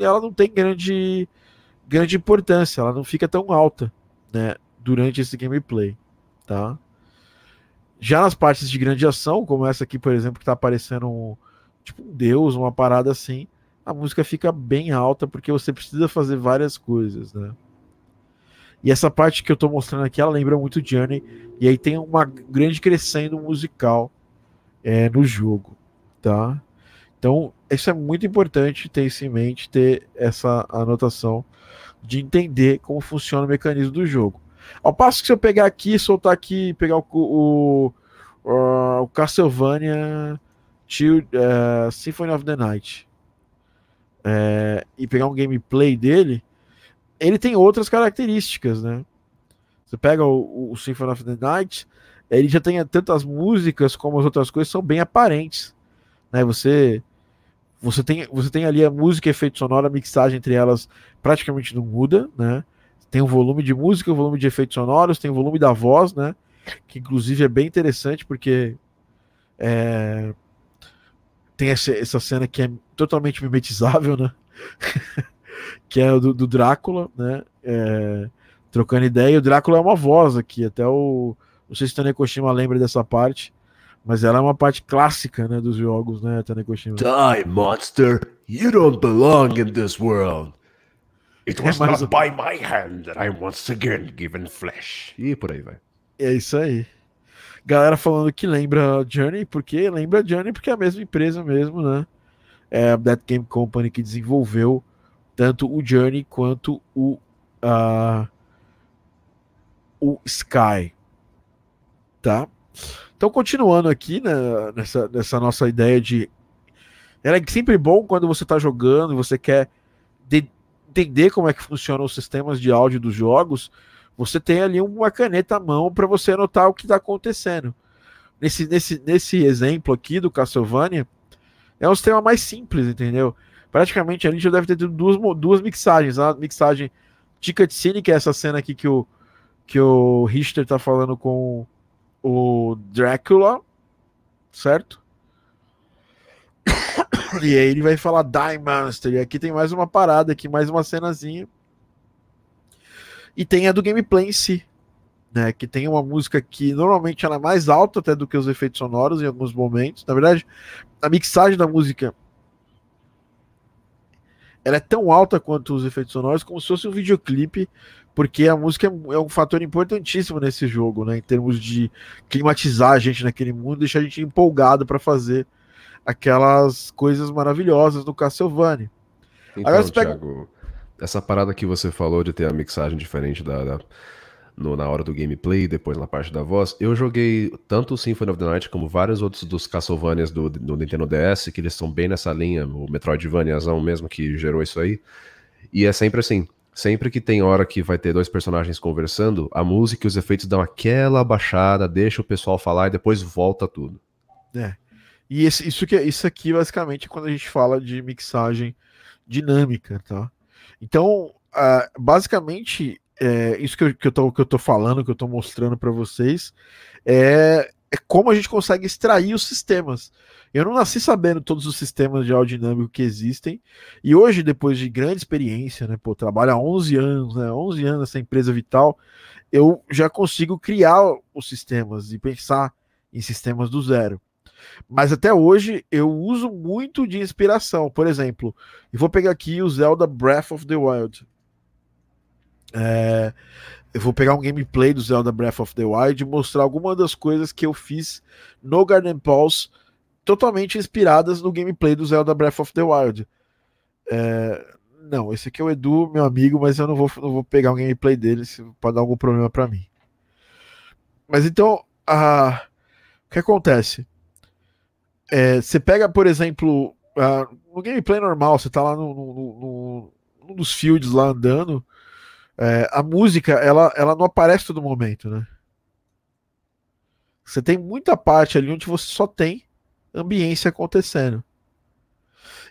ela não tem grande grande importância, ela não fica tão alta, né, durante esse gameplay, tá? Já nas partes de grande ação, como essa aqui, por exemplo, que está aparecendo um, tipo um deus, uma parada assim, a música fica bem alta porque você precisa fazer várias coisas, né? E essa parte que eu tô mostrando aqui, ela lembra muito Journey, e aí tem uma grande crescendo musical é, no jogo, tá? Então, isso é muito importante ter isso em mente, ter essa anotação de entender como funciona o mecanismo do jogo. Ao passo que se eu pegar aqui, soltar aqui, pegar o, o, o Castlevania Child, uh, Symphony of the Night uh, e pegar um gameplay dele, ele tem outras características, né? Você pega o, o Symphony of the Night, ele já tem tantas músicas como as outras coisas são bem aparentes, né? Você você tem, você tem ali a música, efeito sonoro, a mixagem entre elas praticamente não muda, né? Tem o volume de música, o volume de efeitos sonoros, tem o volume da voz, né? Que inclusive é bem interessante porque é, tem essa, essa cena que é totalmente mimetizável, né? que é do, do Drácula, né? É, trocando ideia. O Drácula é uma voz aqui, até o. Não sei se o Tanekoshima lembra dessa parte, mas ela é uma parte clássica né, dos jogos, né, Tanekoshima? Die, monster! You don't belong in this world! It was é, not by my hand that I once again given flesh. E por aí vai. É isso aí. Galera falando que lembra Journey, porque lembra Journey porque é a mesma empresa mesmo, né? É a That Game Company que desenvolveu tanto o Journey quanto o uh, o Sky, tá? Então continuando aqui né, nessa, nessa nossa ideia de é sempre bom quando você está jogando e você quer de, entender como é que funcionam os sistemas de áudio dos jogos você tem ali uma caneta à mão para você anotar o que está acontecendo. Nesse, nesse, nesse exemplo aqui do Castlevania, é um sistema mais simples, entendeu? Praticamente a gente já deve ter duas, duas mixagens. A mixagem de cutscene, que é essa cena aqui que o, que o Richter está falando com o Drácula, certo? E aí ele vai falar Die Monster. E aqui tem mais uma parada aqui, mais uma cenazinha e tem a do gameplay em si, né? Que tem uma música que normalmente ela é mais alta até do que os efeitos sonoros em alguns momentos. Na verdade, a mixagem da música ela é tão alta quanto os efeitos sonoros, como se fosse um videoclipe, porque a música é um fator importantíssimo nesse jogo, né? Em termos de climatizar a gente naquele mundo, deixar a gente empolgado para fazer aquelas coisas maravilhosas do Castlevania. Então, Agora, pega... Thiago, essa parada que você falou de ter a mixagem diferente da, da no, na hora do gameplay, depois na parte da voz, eu joguei tanto o Symphony of the Night como vários outros dos Castlevanias do, do Nintendo DS, que eles são bem nessa linha, o Metroidvaniazão mesmo que gerou isso aí. E é sempre assim, sempre que tem hora que vai ter dois personagens conversando, a música e os efeitos dão aquela baixada, deixa o pessoal falar e depois volta tudo. É. E esse, isso, que, isso aqui, basicamente, quando a gente fala de mixagem dinâmica, tá? Então, uh, basicamente, é, isso que eu, que, eu tô, que eu tô falando, que eu tô mostrando para vocês, é é como a gente consegue extrair os sistemas. Eu não nasci sabendo todos os sistemas de áudio dinâmico que existem, e hoje, depois de grande experiência, né, pô, trabalho há 11 anos, né, 11 anos nessa empresa vital, eu já consigo criar os sistemas e pensar em sistemas do zero. Mas até hoje eu uso muito de inspiração. Por exemplo, eu vou pegar aqui o Zelda Breath of the Wild. É, eu vou pegar um gameplay do Zelda Breath of the Wild e mostrar algumas das coisas que eu fiz no Garden Pulse, totalmente inspiradas no gameplay do Zelda Breath of the Wild. É, não, esse aqui é o Edu, meu amigo, mas eu não vou, não vou pegar um gameplay dele, pode dar algum problema para mim. Mas então, a... o que acontece? É, você pega, por exemplo, uh, no gameplay normal, você tá lá no, no, no, no dos fields lá andando, é, a música ela, ela não aparece todo momento, né? Você tem muita parte ali onde você só tem ambiência acontecendo.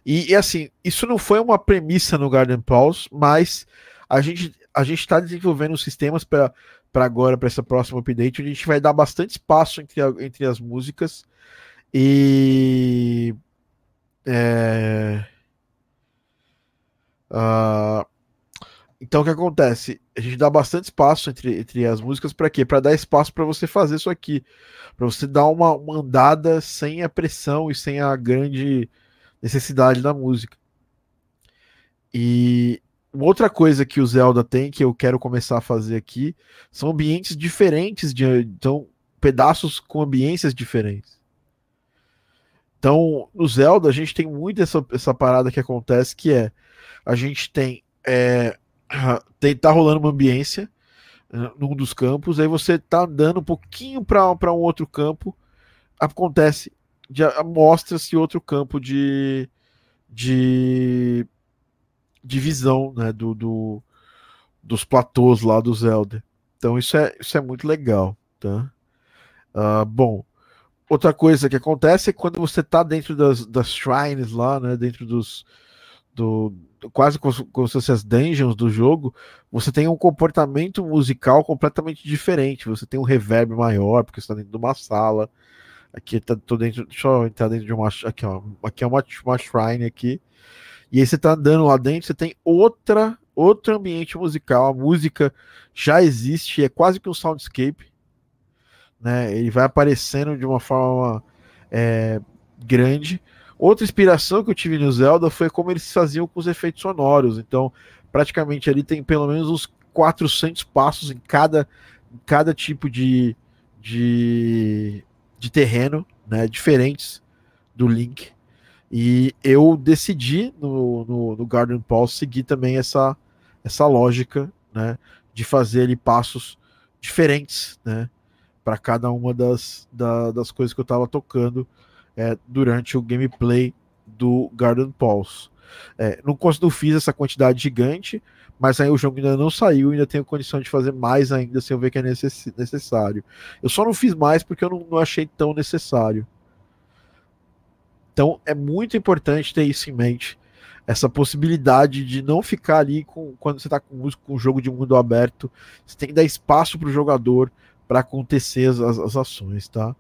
E, e assim, isso não foi uma premissa no Garden Pulse, mas a gente a gente está desenvolvendo sistemas para agora, para essa próxima update, onde a gente vai dar bastante espaço entre, a, entre as músicas e. É, uh, então o que acontece? A gente dá bastante espaço entre, entre as músicas para quê? Para dar espaço para você fazer isso aqui, para você dar uma, uma andada sem a pressão e sem a grande necessidade da música. E uma outra coisa que o Zelda tem que eu quero começar a fazer aqui são ambientes diferentes de então pedaços com ambiências diferentes. Então, no Zelda, a gente tem muito essa, essa parada que acontece, que é a gente tem, é, tem tá rolando uma ambiência uh, num dos campos, aí você tá andando um pouquinho para um outro campo, acontece, mostra-se outro campo de, de, de visão né, do, do, dos platôs lá do Zelda. Então isso é, isso é muito legal. Tá? Uh, bom, outra coisa que acontece é quando você está dentro das, das shrines lá, né, dentro dos do, quase como, se fossem as dungeons do jogo, você tem um comportamento musical completamente diferente. Você tem um reverb maior, porque você está dentro de uma sala. Aqui tá, tô dentro. Deixa eu entrar dentro de uma. Aqui, ó, aqui é uma, uma shrine aqui. E aí você tá andando lá dentro, você tem outra, outro ambiente musical. A música já existe, é quase que um soundscape né? Ele vai aparecendo de uma forma é, grande. Outra inspiração que eu tive no Zelda foi como eles faziam com os efeitos sonoros. Então, praticamente ali tem pelo menos uns 400 passos em cada, em cada tipo de, de, de terreno, né? Diferentes do Link. E eu decidi no, no, no Garden Paul seguir também essa, essa lógica, né? De fazer ali passos diferentes, né? para cada uma das, da, das coisas que eu estava tocando é, durante o gameplay do Garden Pulse. É, não, não fiz essa quantidade gigante, mas aí o jogo ainda não saiu, ainda tenho condição de fazer mais ainda sem eu ver que é necess, necessário. Eu só não fiz mais porque eu não, não achei tão necessário. Então é muito importante ter isso em mente. Essa possibilidade de não ficar ali com, quando você está com com um jogo de mundo aberto. Você tem que dar espaço para o jogador para acontecer as, as, ações, tá?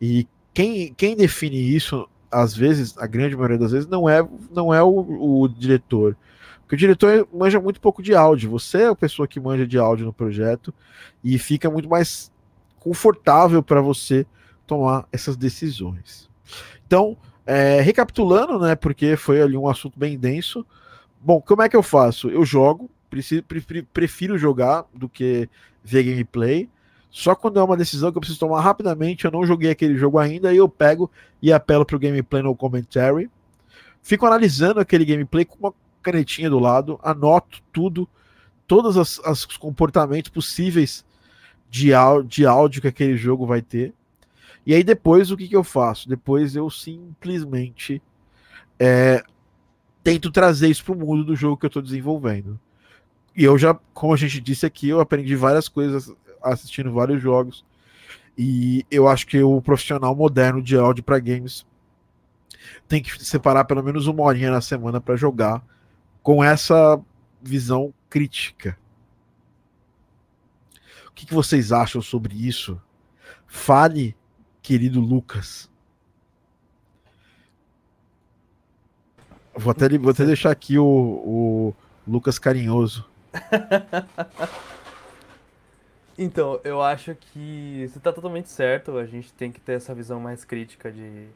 E quem, quem define isso, às vezes, a grande maioria das vezes, não é, não é o, o diretor. Porque o diretor manja muito pouco de áudio. Você é a pessoa que manja de áudio no projeto e fica muito mais confortável para você tomar essas decisões. Então, é, recapitulando, né? Porque foi ali um assunto bem denso. Bom, como é que eu faço? Eu jogo, preciso, prefiro jogar do que ver gameplay. Só quando é uma decisão que eu preciso tomar rapidamente, eu não joguei aquele jogo ainda, aí eu pego e apelo para o gameplay no commentary. Fico analisando aquele gameplay com uma canetinha do lado, anoto tudo, todos os comportamentos possíveis de, de áudio que aquele jogo vai ter. E aí depois o que, que eu faço? Depois eu simplesmente é, tento trazer isso para o mundo do jogo que eu estou desenvolvendo. E eu já, como a gente disse aqui, eu aprendi várias coisas assistindo vários jogos. E eu acho que o profissional moderno de áudio para games tem que separar pelo menos uma horinha na semana para jogar com essa visão crítica. O que, que vocês acham sobre isso? Fale querido Lucas. Vou até, vou até deixar aqui o, o Lucas carinhoso. então, eu acho que você está totalmente certo. A gente tem que ter essa visão mais crítica de,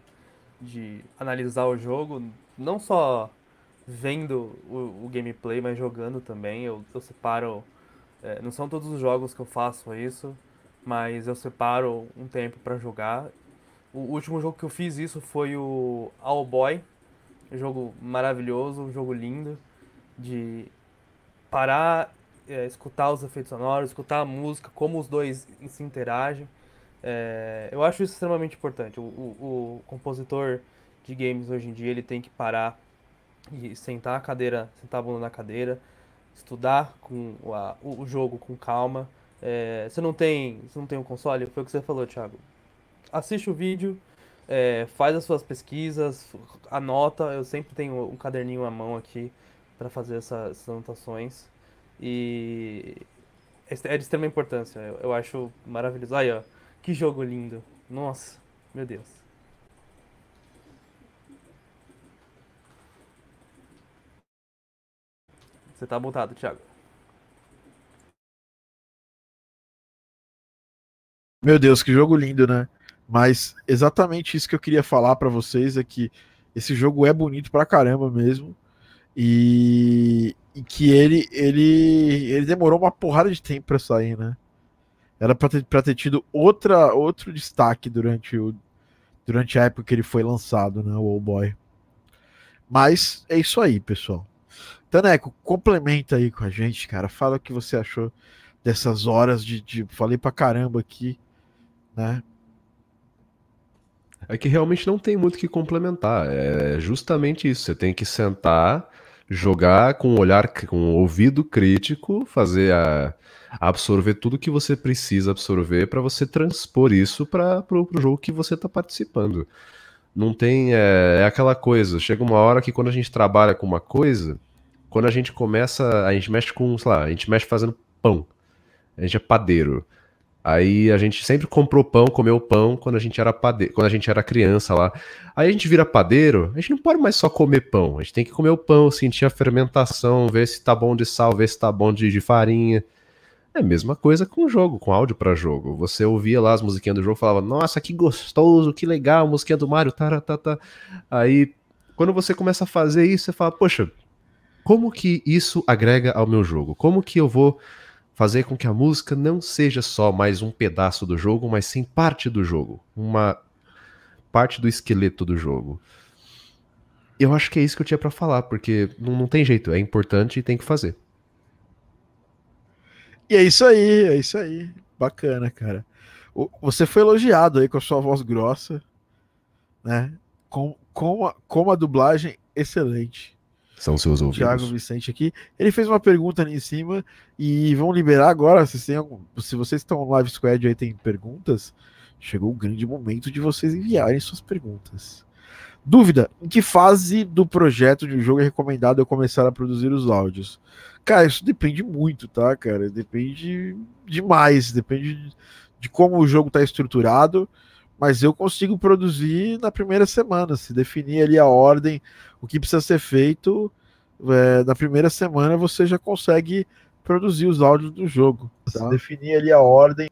de analisar o jogo, não só vendo o, o gameplay, mas jogando também. Eu, eu separo. É, não são todos os jogos que eu faço isso, mas eu separo um tempo para jogar. O último jogo que eu fiz isso foi o All Boy, jogo maravilhoso, um jogo lindo, de parar, é, escutar os efeitos sonoros, escutar a música, como os dois se interagem. É, eu acho isso extremamente importante. O, o, o, compositor de games hoje em dia ele tem que parar e sentar a cadeira, sentar a bunda na cadeira, estudar com a, o, jogo com calma. É, você não tem, você não tem um console, foi o que você falou, Thiago. Assiste o vídeo, é, faz as suas pesquisas, anota. Eu sempre tenho um caderninho à mão aqui para fazer essas, essas anotações. E é de extrema importância. Eu, eu acho maravilhoso. Aí, ó, que jogo lindo. Nossa, meu Deus. Você tá montado, Thiago. Meu Deus, que jogo lindo, né? Mas exatamente isso que eu queria falar para vocês é que esse jogo é bonito pra caramba mesmo. E, e que ele, ele, ele demorou uma porrada de tempo para sair, né? Era para ter, ter tido outra, outro destaque durante, o, durante a época que ele foi lançado, né? O Old Boy. Mas é isso aí, pessoal. Taneco, complementa aí com a gente, cara. Fala o que você achou dessas horas de. de falei pra caramba aqui, né? É que realmente não tem muito o que complementar. É justamente isso. Você tem que sentar, jogar com um olhar, com um ouvido crítico, fazer a, absorver tudo que você precisa absorver para você transpor isso para o jogo que você está participando. Não tem. É, é aquela coisa. Chega uma hora que quando a gente trabalha com uma coisa, quando a gente começa. A gente mexe com, sei lá, a gente mexe fazendo pão. A gente é padeiro. Aí a gente sempre comprou pão, comeu pão quando a gente era padeiro, quando a gente era criança lá. Aí a gente vira padeiro, a gente não pode mais só comer pão, a gente tem que comer o pão, sentir a fermentação, ver se tá bom de sal, ver se tá bom de, de farinha. É a mesma coisa com o jogo, com áudio para jogo. Você ouvia lá as musiquinhas do jogo, falava: "Nossa, que gostoso, que legal, musiquinha do Mario, tá, tá, tá". Aí quando você começa a fazer isso, você fala: "Poxa, como que isso agrega ao meu jogo? Como que eu vou fazer com que a música não seja só mais um pedaço do jogo, mas sim parte do jogo, uma parte do esqueleto do jogo. Eu acho que é isso que eu tinha para falar, porque não, não tem jeito, é importante e tem que fazer. E é isso aí, é isso aí. Bacana, cara. Você foi elogiado aí com a sua voz grossa, né? Com, com, a, com a dublagem excelente. São seus ouvidos. Thiago Vicente aqui. Ele fez uma pergunta ali em cima e vão liberar agora. Se, tem algum, se vocês estão no Live Squad aí tem perguntas, chegou o grande momento de vocês enviarem suas perguntas. Dúvida: em que fase do projeto de um jogo é recomendado eu começar a produzir os áudios? Cara, isso depende muito, tá, cara? Depende demais, depende de, de como o jogo está estruturado mas eu consigo produzir na primeira semana. Se definir ali a ordem, o que precisa ser feito, é, na primeira semana você já consegue produzir os áudios do jogo. Tá? Se definir ali a ordem.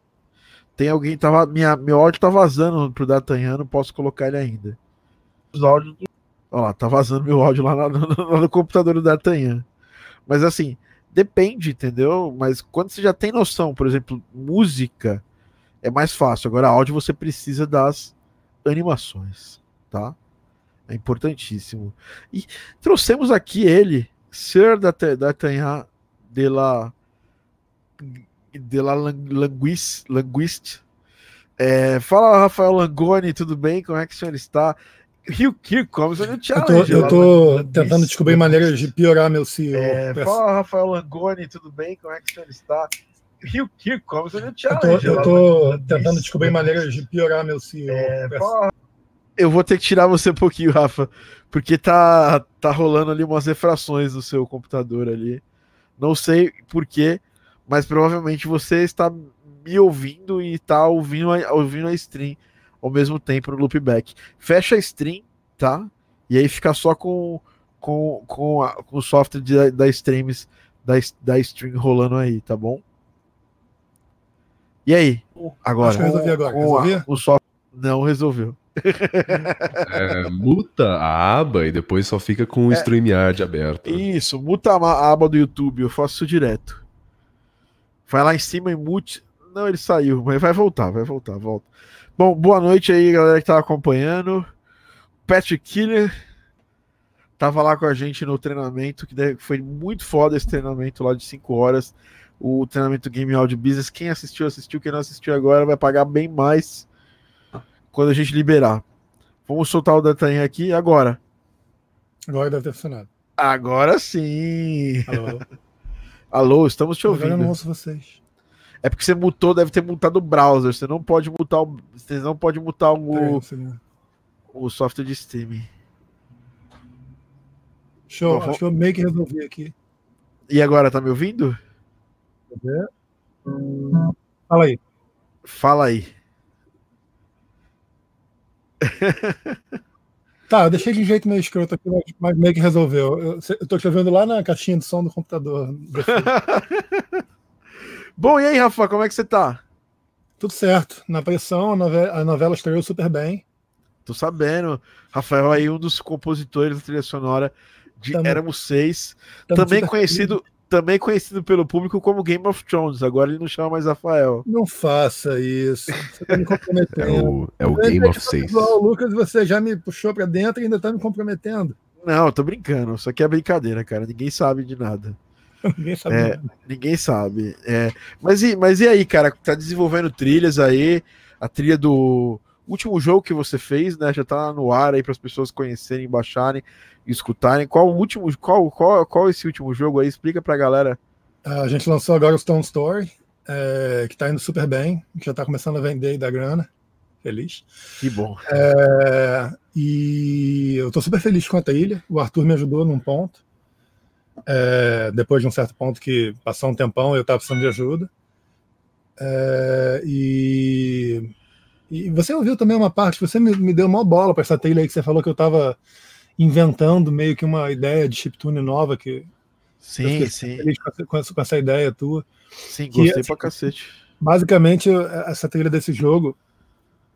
Tem alguém tava minha meu áudio tá vazando pro D'Artagnan, não posso colocar ele ainda. Os áudios do... Olha lá, tá vazando meu áudio lá, no, lá no computador do D'Artagnan. Mas assim, depende, entendeu? Mas quando você já tem noção, por exemplo, música, é mais fácil. Agora, áudio você precisa das animações, tá? É importantíssimo. E trouxemos aqui ele, Sir D'Artagnan de la, de la Linguist. linguiste. É, fala, Rafael Langoni, tudo bem? Como é que o senhor está? Rio challenge. Eu tô, eu tô tentando descobrir maneiras de piorar meu CEO. É, fala, Rafael Langoni, tudo bem? Como é que o senhor está? Rio Here comes a new challenge. Eu tô, eu tô tentando descobrir maneiras de piorar meu CEO. É, eu vou ter que tirar você um pouquinho, Rafa, porque tá, tá rolando ali umas refrações no seu computador ali. Não sei porquê, mas provavelmente você está me ouvindo e está ouvindo a, ouvindo a stream ao mesmo tempo no loopback. Fecha a stream, tá? E aí fica só com, com, com, a, com o software de, da streams da, da stream rolando aí, tá bom? E aí? Agora? Acho que eu resolvi agora. Resolvi? O software não resolveu. É, muta a aba e depois só fica com o É. StreamYard aberto. Isso, muta a aba do YouTube, eu faço isso direto. Vai lá em cima e mute. Não, ele saiu, mas vai voltar, vai voltar, volta. Bom, boa noite aí, galera que tá acompanhando. Patrick Killer tava lá com a gente no treinamento, que foi muito foda esse treinamento lá de 5 horas. O treinamento Game Audio Business. Quem assistiu, assistiu. Quem não assistiu agora vai pagar bem mais quando a gente liberar. Vamos soltar o Datainha aqui agora. Agora deve ter funcionado. Agora sim! Alô? Alô, estamos te Agora eu não ouvindo. ouço vocês. É porque você mutou, deve ter mutado o browser. Você não pode mutar o, você não pode mutar o, o software de streaming. Show, Bom, acho que eu meio que resolvi aqui. E agora, tá me ouvindo? Fala aí. Fala aí. Tá, eu deixei de um jeito meio escroto aqui, mas- meio que resolveu. Eu, eu tô escrevendo lá na caixinha de som do computador. Bom, e aí, Rafa, como é que você tá? Tudo certo. Na pressão, a novela, a novela estreou super bem. Tô sabendo. Rafael aí, um dos compositores da trilha sonora de Tamo- Éramos Seis. Tamo Também conhecido, também conhecido pelo público como Game of Thrones. Agora ele não chama mais Rafael. Não faça isso. Você tá me É comprometendo. o, é o Game of Seis. O Lucas, você já me puxou pra dentro e ainda tá me comprometendo. Não, eu tô brincando. Isso aqui é brincadeira, cara. Ninguém sabe de nada. Ninguém sabe. É. nada. Ninguém sabe. É, mas, e, mas e aí, cara? Tá desenvolvendo trilhas aí? A trilha do último jogo que você fez, né? Já tá no ar aí para as pessoas conhecerem, baixarem escutarem. Qual o último? Qual, qual, qual esse último jogo aí? Explica pra galera. A gente lançou agora o Stone Story, é, que tá indo super bem. Já tá começando a vender e dar grana. Feliz. Que bom. É, e eu tô super feliz com a trilha. O Arthur me ajudou num ponto. É, depois de um certo ponto que passou um tempão, eu tava precisando de ajuda. É, e, e você ouviu também uma parte, você me, me deu uma bola para essa trilha aí que você falou que eu tava inventando meio que uma ideia de chiptune nova que Sim, sim. feliz com essa, com essa- ideia tua. Sim, gostei assim, pra cacete. Basicamente, eu- essa trilha desse jogo,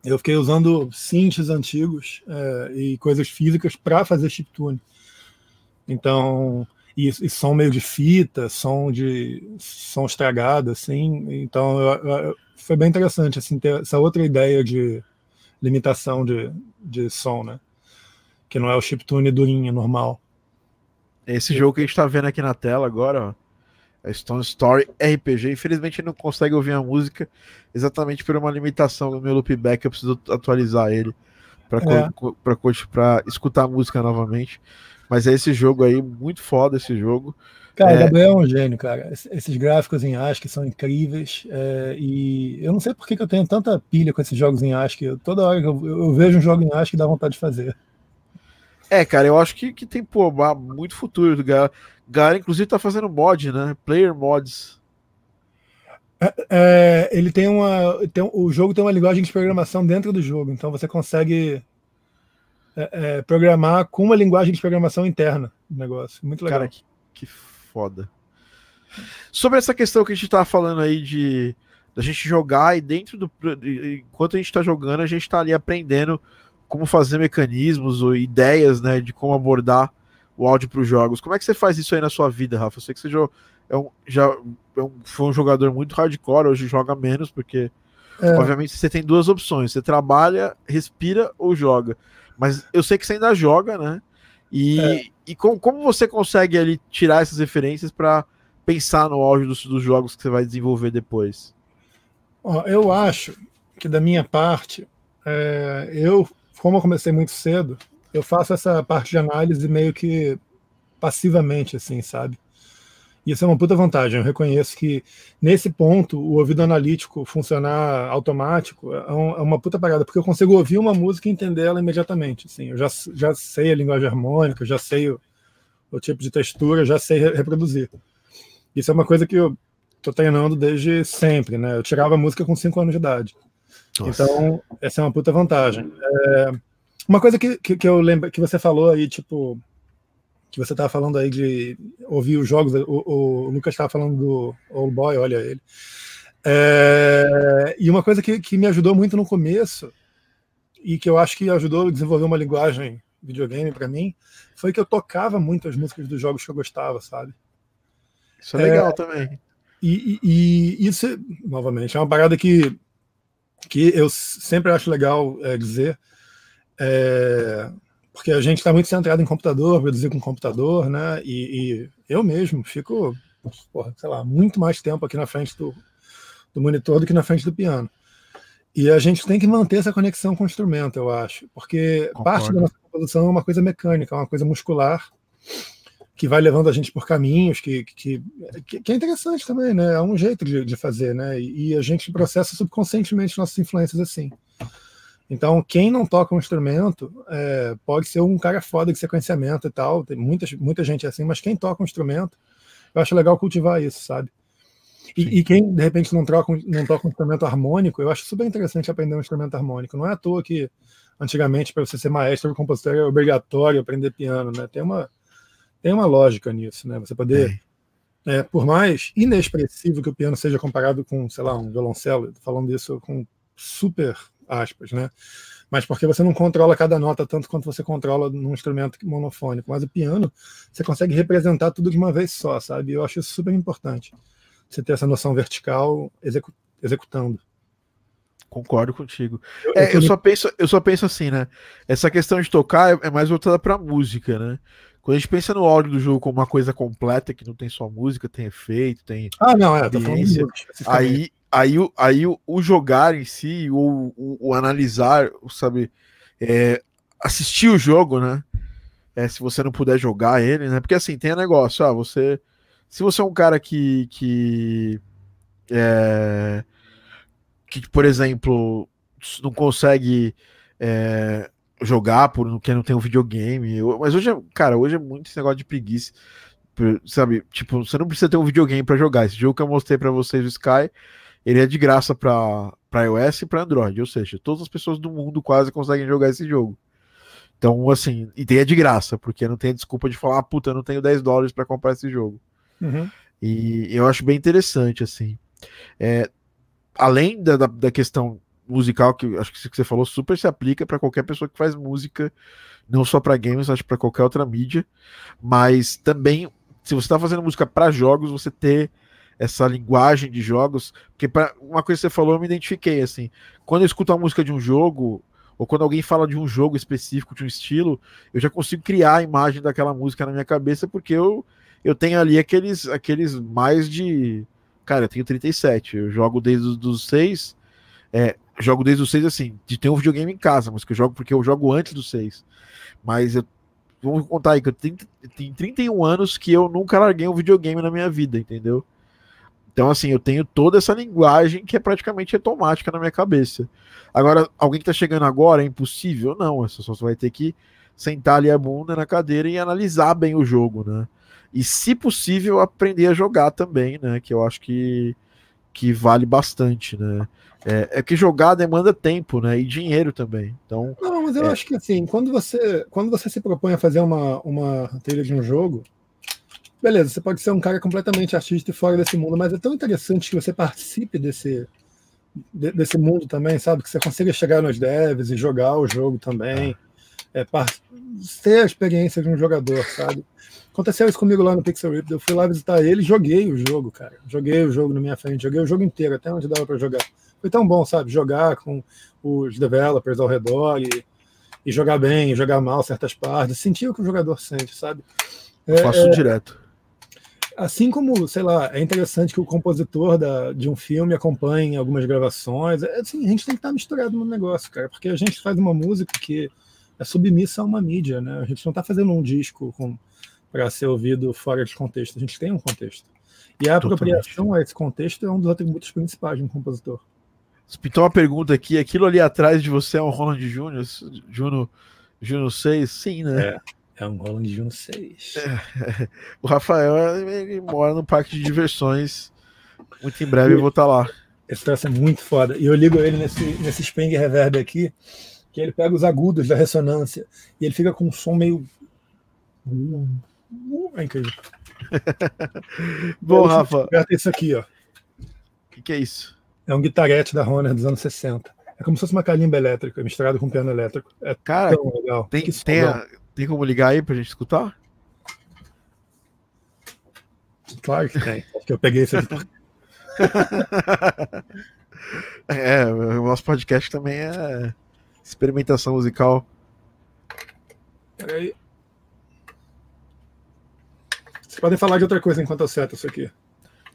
eu fiquei usando synths antigos é, e coisas físicas para fazer chiptune. Então, e, e som meio de fita, som de som estragado, assim. Então, eu- eu- foi bem interessante assim ter essa outra ideia de limitação de, de som, né? Que não é o chiptune durinho normal. Esse jogo que a gente tá vendo aqui na tela agora, ó. É Stone Story RPG. Infelizmente não consegue ouvir a música exatamente por uma limitação do meu loopback. Eu preciso atualizar ele para É. escutar a música novamente. Mas é esse jogo aí, muito foda esse jogo. Cara, É. o Gabriel é um gênio, cara. Es- Esses gráficos em ASCII são incríveis. é, e eu não sei por que, que eu tenho tanta pilha com esses jogos em ASCII. Eu- toda hora que eu, eu vejo um jogo em ASCII, dá vontade de fazer. É, cara, eu acho que, que tem pô, muito futuro. Galera, galera, inclusive, tá fazendo mod, né? Player mods. É, ele tem uma. Tem, o jogo tem uma linguagem de programação dentro do jogo, então você consegue é, é, programar com uma linguagem de programação interna do negócio. Muito legal. Cara, que, que foda. Sobre essa questão que a gente tava falando aí de da gente jogar e dentro do. Enquanto a gente tá jogando, a gente tá ali aprendendo como fazer mecanismos ou ideias, né, de como abordar o áudio para os jogos. Como é que você faz isso aí na sua vida, Rafa? Eu sei que você já, é um, já é um- foi um jogador muito hardcore, hoje joga menos, porque É. obviamente você tem duas opções: você trabalha, respira ou joga. Mas eu sei que você ainda joga, né? E, É. e como, como você consegue ali tirar essas referências para pensar no áudio dos, dos jogos que você vai desenvolver depois? Ó, eu acho que da minha parte, é, eu, como eu comecei muito cedo, eu faço essa parte de análise meio que passivamente, assim, sabe? E isso é uma puta vantagem. Eu reconheço que nesse ponto o ouvido analítico funcionar automático é, um- é uma puta parada, porque eu consigo ouvir uma música e entender ela imediatamente. Assim, eu já, já sei a linguagem harmônica, já sei o, o tipo de textura, já sei re- reproduzir. Isso é uma coisa que eu tô treinando desde sempre, né? Eu tirava música com 5 anos de idade. Nossa. Então, essa é uma puta vantagem. É, uma coisa que, que, que, eu lembro que você falou aí, tipo, que você estava falando aí de ouvir os jogos, o, o Lucas estava falando do Old Boy, olha ele. É, e uma coisa que, que me ajudou muito no começo, e que eu acho que ajudou a desenvolver uma linguagem videogame para mim, foi que eu tocava muito as músicas dos jogos que eu gostava, sabe? Isso é legal é, também. E, e, e, isso, novamente, é uma parada que, que eu sempre acho legal é, dizer, é, porque a gente está muito centrado em computador, produzir com computador, né? E, e eu mesmo fico, porra, sei lá, muito mais tempo aqui na frente do, do monitor do que na frente do piano. E a gente tem que manter essa conexão com o instrumento, eu acho, porque Concordo. parte da nossa composição é uma coisa mecânica, é uma coisa muscular, que vai levando a gente por caminhos que, que, que é interessante também, né? É um jeito de, de fazer, né? E a gente processa subconscientemente nossas influências assim. Então, quem não toca um instrumento é, pode ser um cara foda de sequenciamento e tal, tem muita, muita gente assim, mas quem toca um instrumento, eu acho legal cultivar isso, sabe? E, e, quem, de repente, não, troca, não toca um instrumento harmônico, eu acho super interessante aprender um instrumento harmônico. Não é à toa que, antigamente, para você ser maestro ou compositor, é obrigatório aprender piano, né? Tem uma, tem uma lógica nisso, né? Você poder, é, por mais inexpressivo que o piano seja comparado com, sei lá, um violoncelo, falando isso com super aspas, né? Mas porque você não controla cada nota tanto quanto você controla num instrumento monofônico. Mas o piano, você consegue representar tudo de uma vez só, sabe? Eu acho isso super importante. Você ter essa noção vertical execu executando. Concordo contigo. Eu, é, eu, eu, só penso, eu só penso assim, né? Essa questão de tocar é mais voltada para música, né? Quando a gente pensa no áudio do jogo como uma coisa completa, que não tem só música, tem efeito, tem. Ah, não, é, falando aí, aí, aí o, o jogar em si, o, o, o analisar, sabe, é, assistir o jogo, né? É, se você não puder jogar ele, né? Porque assim, tem um negócio, ah, você. Se você é um cara que. que é, que, por exemplo, não consegue é, jogar porque não tem um videogame. Mas hoje, é, cara, hoje é muito esse negócio de preguiça. Sabe, tipo, você não precisa ter um videogame para jogar. Esse jogo que eu mostrei para vocês, o Sky, ele é de graça para iOS e para Android. Ou seja, todas as pessoas do mundo quase conseguem jogar esse jogo. Então, assim, e tem é de graça, porque não tem a desculpa de falar, ah, puta, eu não tenho 10 dólares para comprar esse jogo. Uhum. E eu acho bem interessante, assim. É, além da, da, da questão musical que acho que você falou super se aplica para qualquer pessoa que faz música, não só para games, acho para qualquer outra mídia, mas também se você está fazendo música para jogos, você ter essa linguagem de jogos, porque para uma coisa que você falou, eu me identifiquei assim, quando eu escuto a música de um jogo ou quando alguém fala de um jogo específico, de um estilo, eu já consigo criar a imagem daquela música na minha cabeça porque eu eu tenho ali aqueles aqueles mais de cara, eu tenho 37, eu jogo desde os 6 é, jogo desde os 6 assim, de ter um videogame em casa, mas que eu jogo porque eu jogo antes dos 6. Mas eu vamos contar aí que eu tenho, tenho 31 anos que eu nunca larguei um videogame na minha vida, entendeu? Então, assim, eu tenho toda essa linguagem que é praticamente automática na minha cabeça. Agora, alguém que tá chegando agora é impossível? Não, você só vai ter que sentar ali a bunda na cadeira e analisar bem o jogo, né? E, se possível, aprender a jogar também, né? Que eu acho que, que vale bastante, né? É, é, que jogar demanda tempo, né? E dinheiro também. Então. Não, mas eu é... acho que assim, quando você, quando você se propõe a fazer uma, uma trilha de um jogo, beleza, você pode ser um cara completamente artista e fora desse mundo, mas é tão interessante que você participe desse, desse mundo também, sabe? Que você consiga chegar nos devs e jogar o jogo também. É, ter a experiência de um jogador, sabe? Aconteceu isso comigo lá no Pixel Rift. Eu fui lá visitar ele e joguei o jogo, cara. Joguei o jogo na minha frente, joguei o jogo inteiro, até onde dava para jogar foi tão bom, sabe? Jogar com os developers ao redor e, e jogar bem, jogar mal certas partes, sentir o que o jogador sente, sabe? É, faço é, direto. Assim como, sei lá, é interessante que o compositor da, de um filme acompanhe algumas gravações. É, assim, a gente tem que estar misturado no negócio, cara, porque a gente faz uma música que é submissa a uma mídia, né? A gente não está fazendo um disco para ser ouvido fora de contexto, a gente tem um contexto. E a apropriação a esse contexto é um dos atributos principais de um compositor. Pintou uma pergunta aqui, aquilo ali atrás de você é um Roland Júnior, Juno, Juno 6? Sim, né? É, é um Roland Juno 6. É, o Rafael ele mora no parque de diversões. Muito em breve eu vou estar tá lá. Esse troço é muito foda. E eu ligo ele nesse, nesse Spring Reverb aqui, que ele pega os agudos da ressonância e ele fica com um som meio. É incrível. Bom, Rafa. Isso aqui, ó. O que, que é isso? É um guitarete da Honor dos anos 60. É como se fosse uma calimba elétrica misturado com piano elétrico. É Cara, tão legal. tem, Que tem, a- tem como ligar aí pra gente escutar? Claro que tem. Acho que eu peguei esse É, o nosso podcast também é experimentação musical. Peraí. Vocês podem falar de outra coisa enquanto eu seto isso aqui.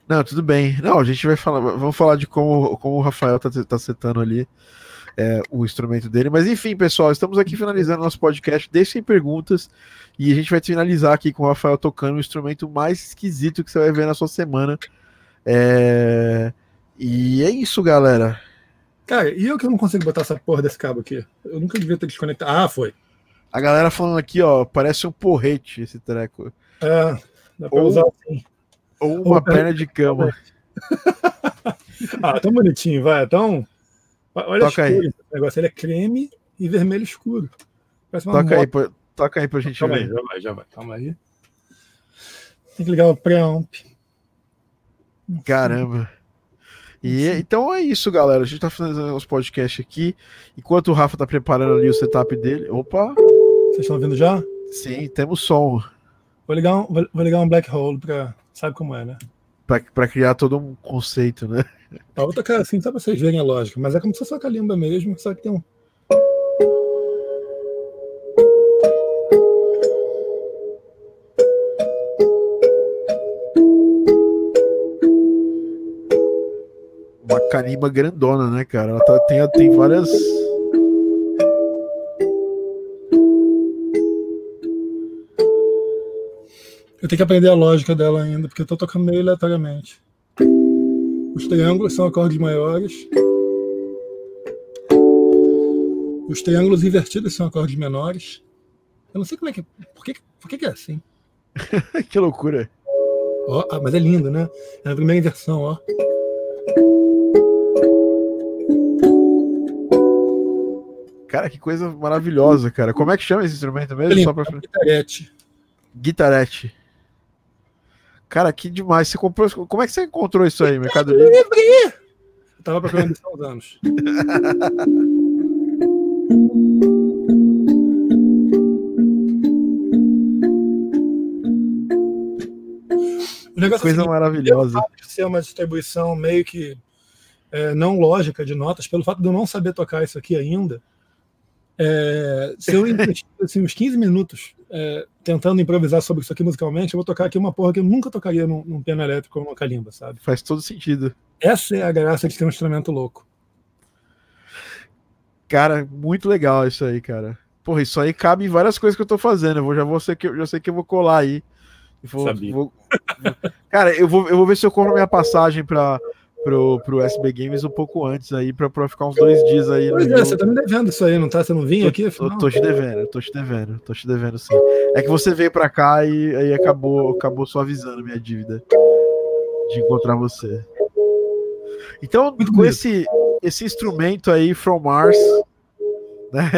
Não, tudo bem. Não, a gente vai falar, vamos falar de como, como o Rafael tá, tá setando ali é, o instrumento dele. Mas enfim, pessoal, estamos aqui finalizando nosso podcast. Deixem perguntas e a gente vai finalizar aqui com o Rafael tocando o instrumento mais esquisito que você vai ver na sua semana. É, E é isso, galera. Cara, e eu que não consigo botar essa porra desse cabo aqui? Eu nunca devia ter desconectado. Ah, foi. A galera falando aqui, ó, parece um porrete esse treco. É, dá pra Ou- usar assim. Ou uma peraí. perna de cama. Ah, tão bonitinho, vai. Tão. Olha Toca a aí. escuro esse negócio. Ele é creme e vermelho escuro. Toca aí, pra, toca aí pra gente Calma aí, ver. já vai, já vai. Calma aí. Tem que ligar o preamp. Caramba. E então é isso, galera. A gente tá finalizando os podcasts aqui. Enquanto o Rafa tá preparando ali o setup dele. Opa! Vocês estão ouvindo já? Sim, temos som. Vou ligar um, vou ligar um black hole pra. Sabe como é, né? Pra criar todo um conceito, né? A outra cara assim, só pra vocês verem a lógica, mas é como se fosse uma calimba mesmo, só que tem um. Uma carimba grandona, né, cara? Ela tá- tem, tem várias. Eu tenho que aprender a lógica dela ainda, porque eu tô tocando meio aleatoriamente. Os triângulos são acordes maiores. Os triângulos invertidos são acordes menores. Eu não sei como é que. Por que, por que, que é assim? que loucura. Ó, ah, mas é lindo, né? É a primeira inversão, ó. Cara, que coisa maravilhosa, cara. Como é que chama esse instrumento mesmo? Lindo, Só pra... guitarete. Guitarete. Cara, que demais. Você comprou. Como é que você encontrou isso aí, Mercado Livre? Eu tava procurando isso há uns anos. É o Coisa seguinte, maravilhosa. de ser uma distribuição meio que é, não lógica de notas, pelo fato de eu não saber tocar isso aqui ainda, é, se eu investir assim, uns 15 minutos é, tentando improvisar sobre isso aqui musicalmente, eu vou tocar aqui uma porra que eu nunca tocaria num, num piano elétrico ou numa calimba, sabe? Faz todo sentido. Essa é a graça de ter um instrumento louco. Cara, muito legal isso aí, cara. Porra, isso aí cabe em várias coisas que eu tô fazendo. Eu vou, já, vou ser que, já sei que eu vou colar aí. Vou- Sabia. vou- cara, eu vou, eu vou ver se eu compro minha passagem pra, pro, pro SB Games um pouco antes aí, pra, pra ficar uns dois dias aí. Pois é, Rio. você tá me devendo isso aí, não tá? Você não vinha aqui? Eu Afinal? tô te devendo, eu tô te devendo, tô te devendo sim. É que você veio pra cá e aí acabou, acabou suavizando minha dívida de encontrar você. Então, Muito com bonito. esse, esse instrumento aí, From Mars, né?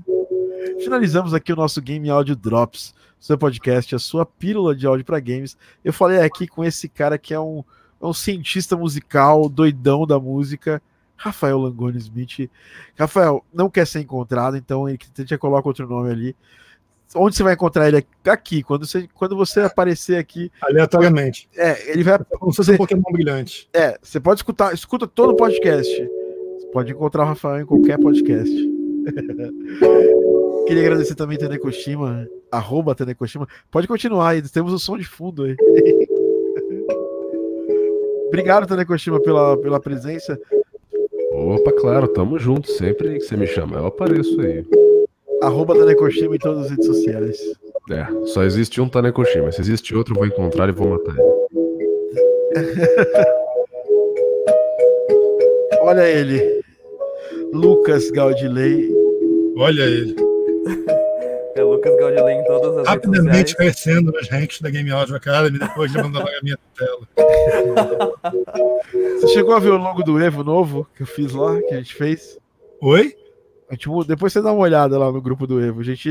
Finalizamos aqui o nosso Game Audio Drops, seu podcast, a sua pílula de áudio para games. Eu falei aqui com esse cara que é um, é um cientista musical, doidão da música, Rafael Langoni Smith. Rafael, não quer ser encontrado, então ele a gente já coloca outro nome ali. Onde você vai encontrar ele? Aqui. Quando você, quando você aparecer aqui, Aleatoriamente. é, ele vai. Como se fosse um Pokémon brilhante. É, você pode escutar, escuta todo o podcast. Você pode encontrar o Rafael em qualquer podcast. Queria agradecer também a Tanekoshima, arroba Tanekoshima. Pode continuar aí, temos o som de fundo aí. Obrigado, Tanekoshima, pela, pela presença. Opa, claro, tamo junto. Sempre que você me chama, eu apareço aí. Arroba Tanekoshima em todas as redes sociais. É, só existe um Tanekoshima. Se existe outro, eu vou encontrar e vou matar ele. Olha ele. Lucas Gaudilei. Olha ele. É Lucas Gaudelin em todas as redes Rapidamente sociais. crescendo nos ranks da Game Audio Academy depois de mandar a minha tela. Você chegou a ver o logo do Evo novo que eu fiz lá, que a gente fez? Oi? A gente depois você dá uma olhada lá no grupo do Evo. A gente.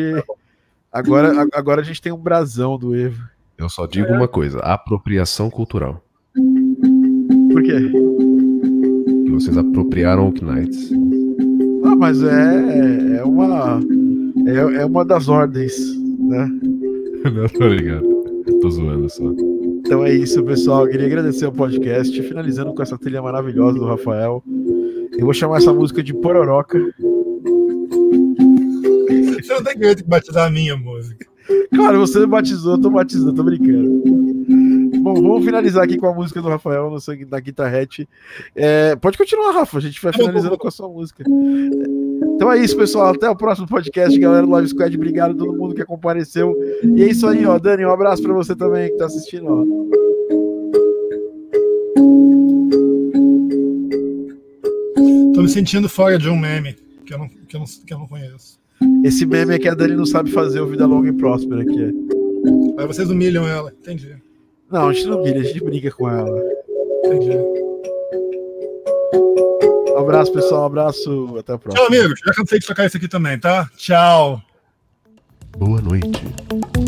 Agora, a- agora a gente tem um brasão do Evo. Eu só digo uma coisa: apropriação cultural. Por quê? Que vocês apropriaram o Knights. Ah, mas é, é uma. É, é uma das ordens, né? Não, tô ligado. Tô zoando só. Então é isso, pessoal. Eu queria agradecer o podcast, finalizando com essa trilha maravilhosa do Rafael. Eu vou chamar essa música de Pororoca. Você não tem direito de batizar a minha música. Claro, você batizou, eu tô batizando, tô brincando. Bom, vamos finalizar aqui com a música do Rafael no sangue da guitarrete. É, pode continuar, Rafa, a gente vai finalizando com a sua música. Então é isso, pessoal. Até o próximo podcast, galera do Live Squad. Obrigado a todo mundo que compareceu. E é isso aí, ó. Dani, um abraço pra você também que tá assistindo, ó. Tô me sentindo fora de um meme que eu não, que eu não, que eu não conheço. Esse meme é que a Dani não sabe fazer o Vida Longa e Próspera aqui. é. Aí vocês humilham ela. Entendi. Não, a gente não humilha, a gente brinca com ela. Entendi. Um abraço, pessoal. Um abraço. Até a próxima. Tchau, amigo. Já cansei de tocar isso aqui também, tá? Tchau. Boa noite.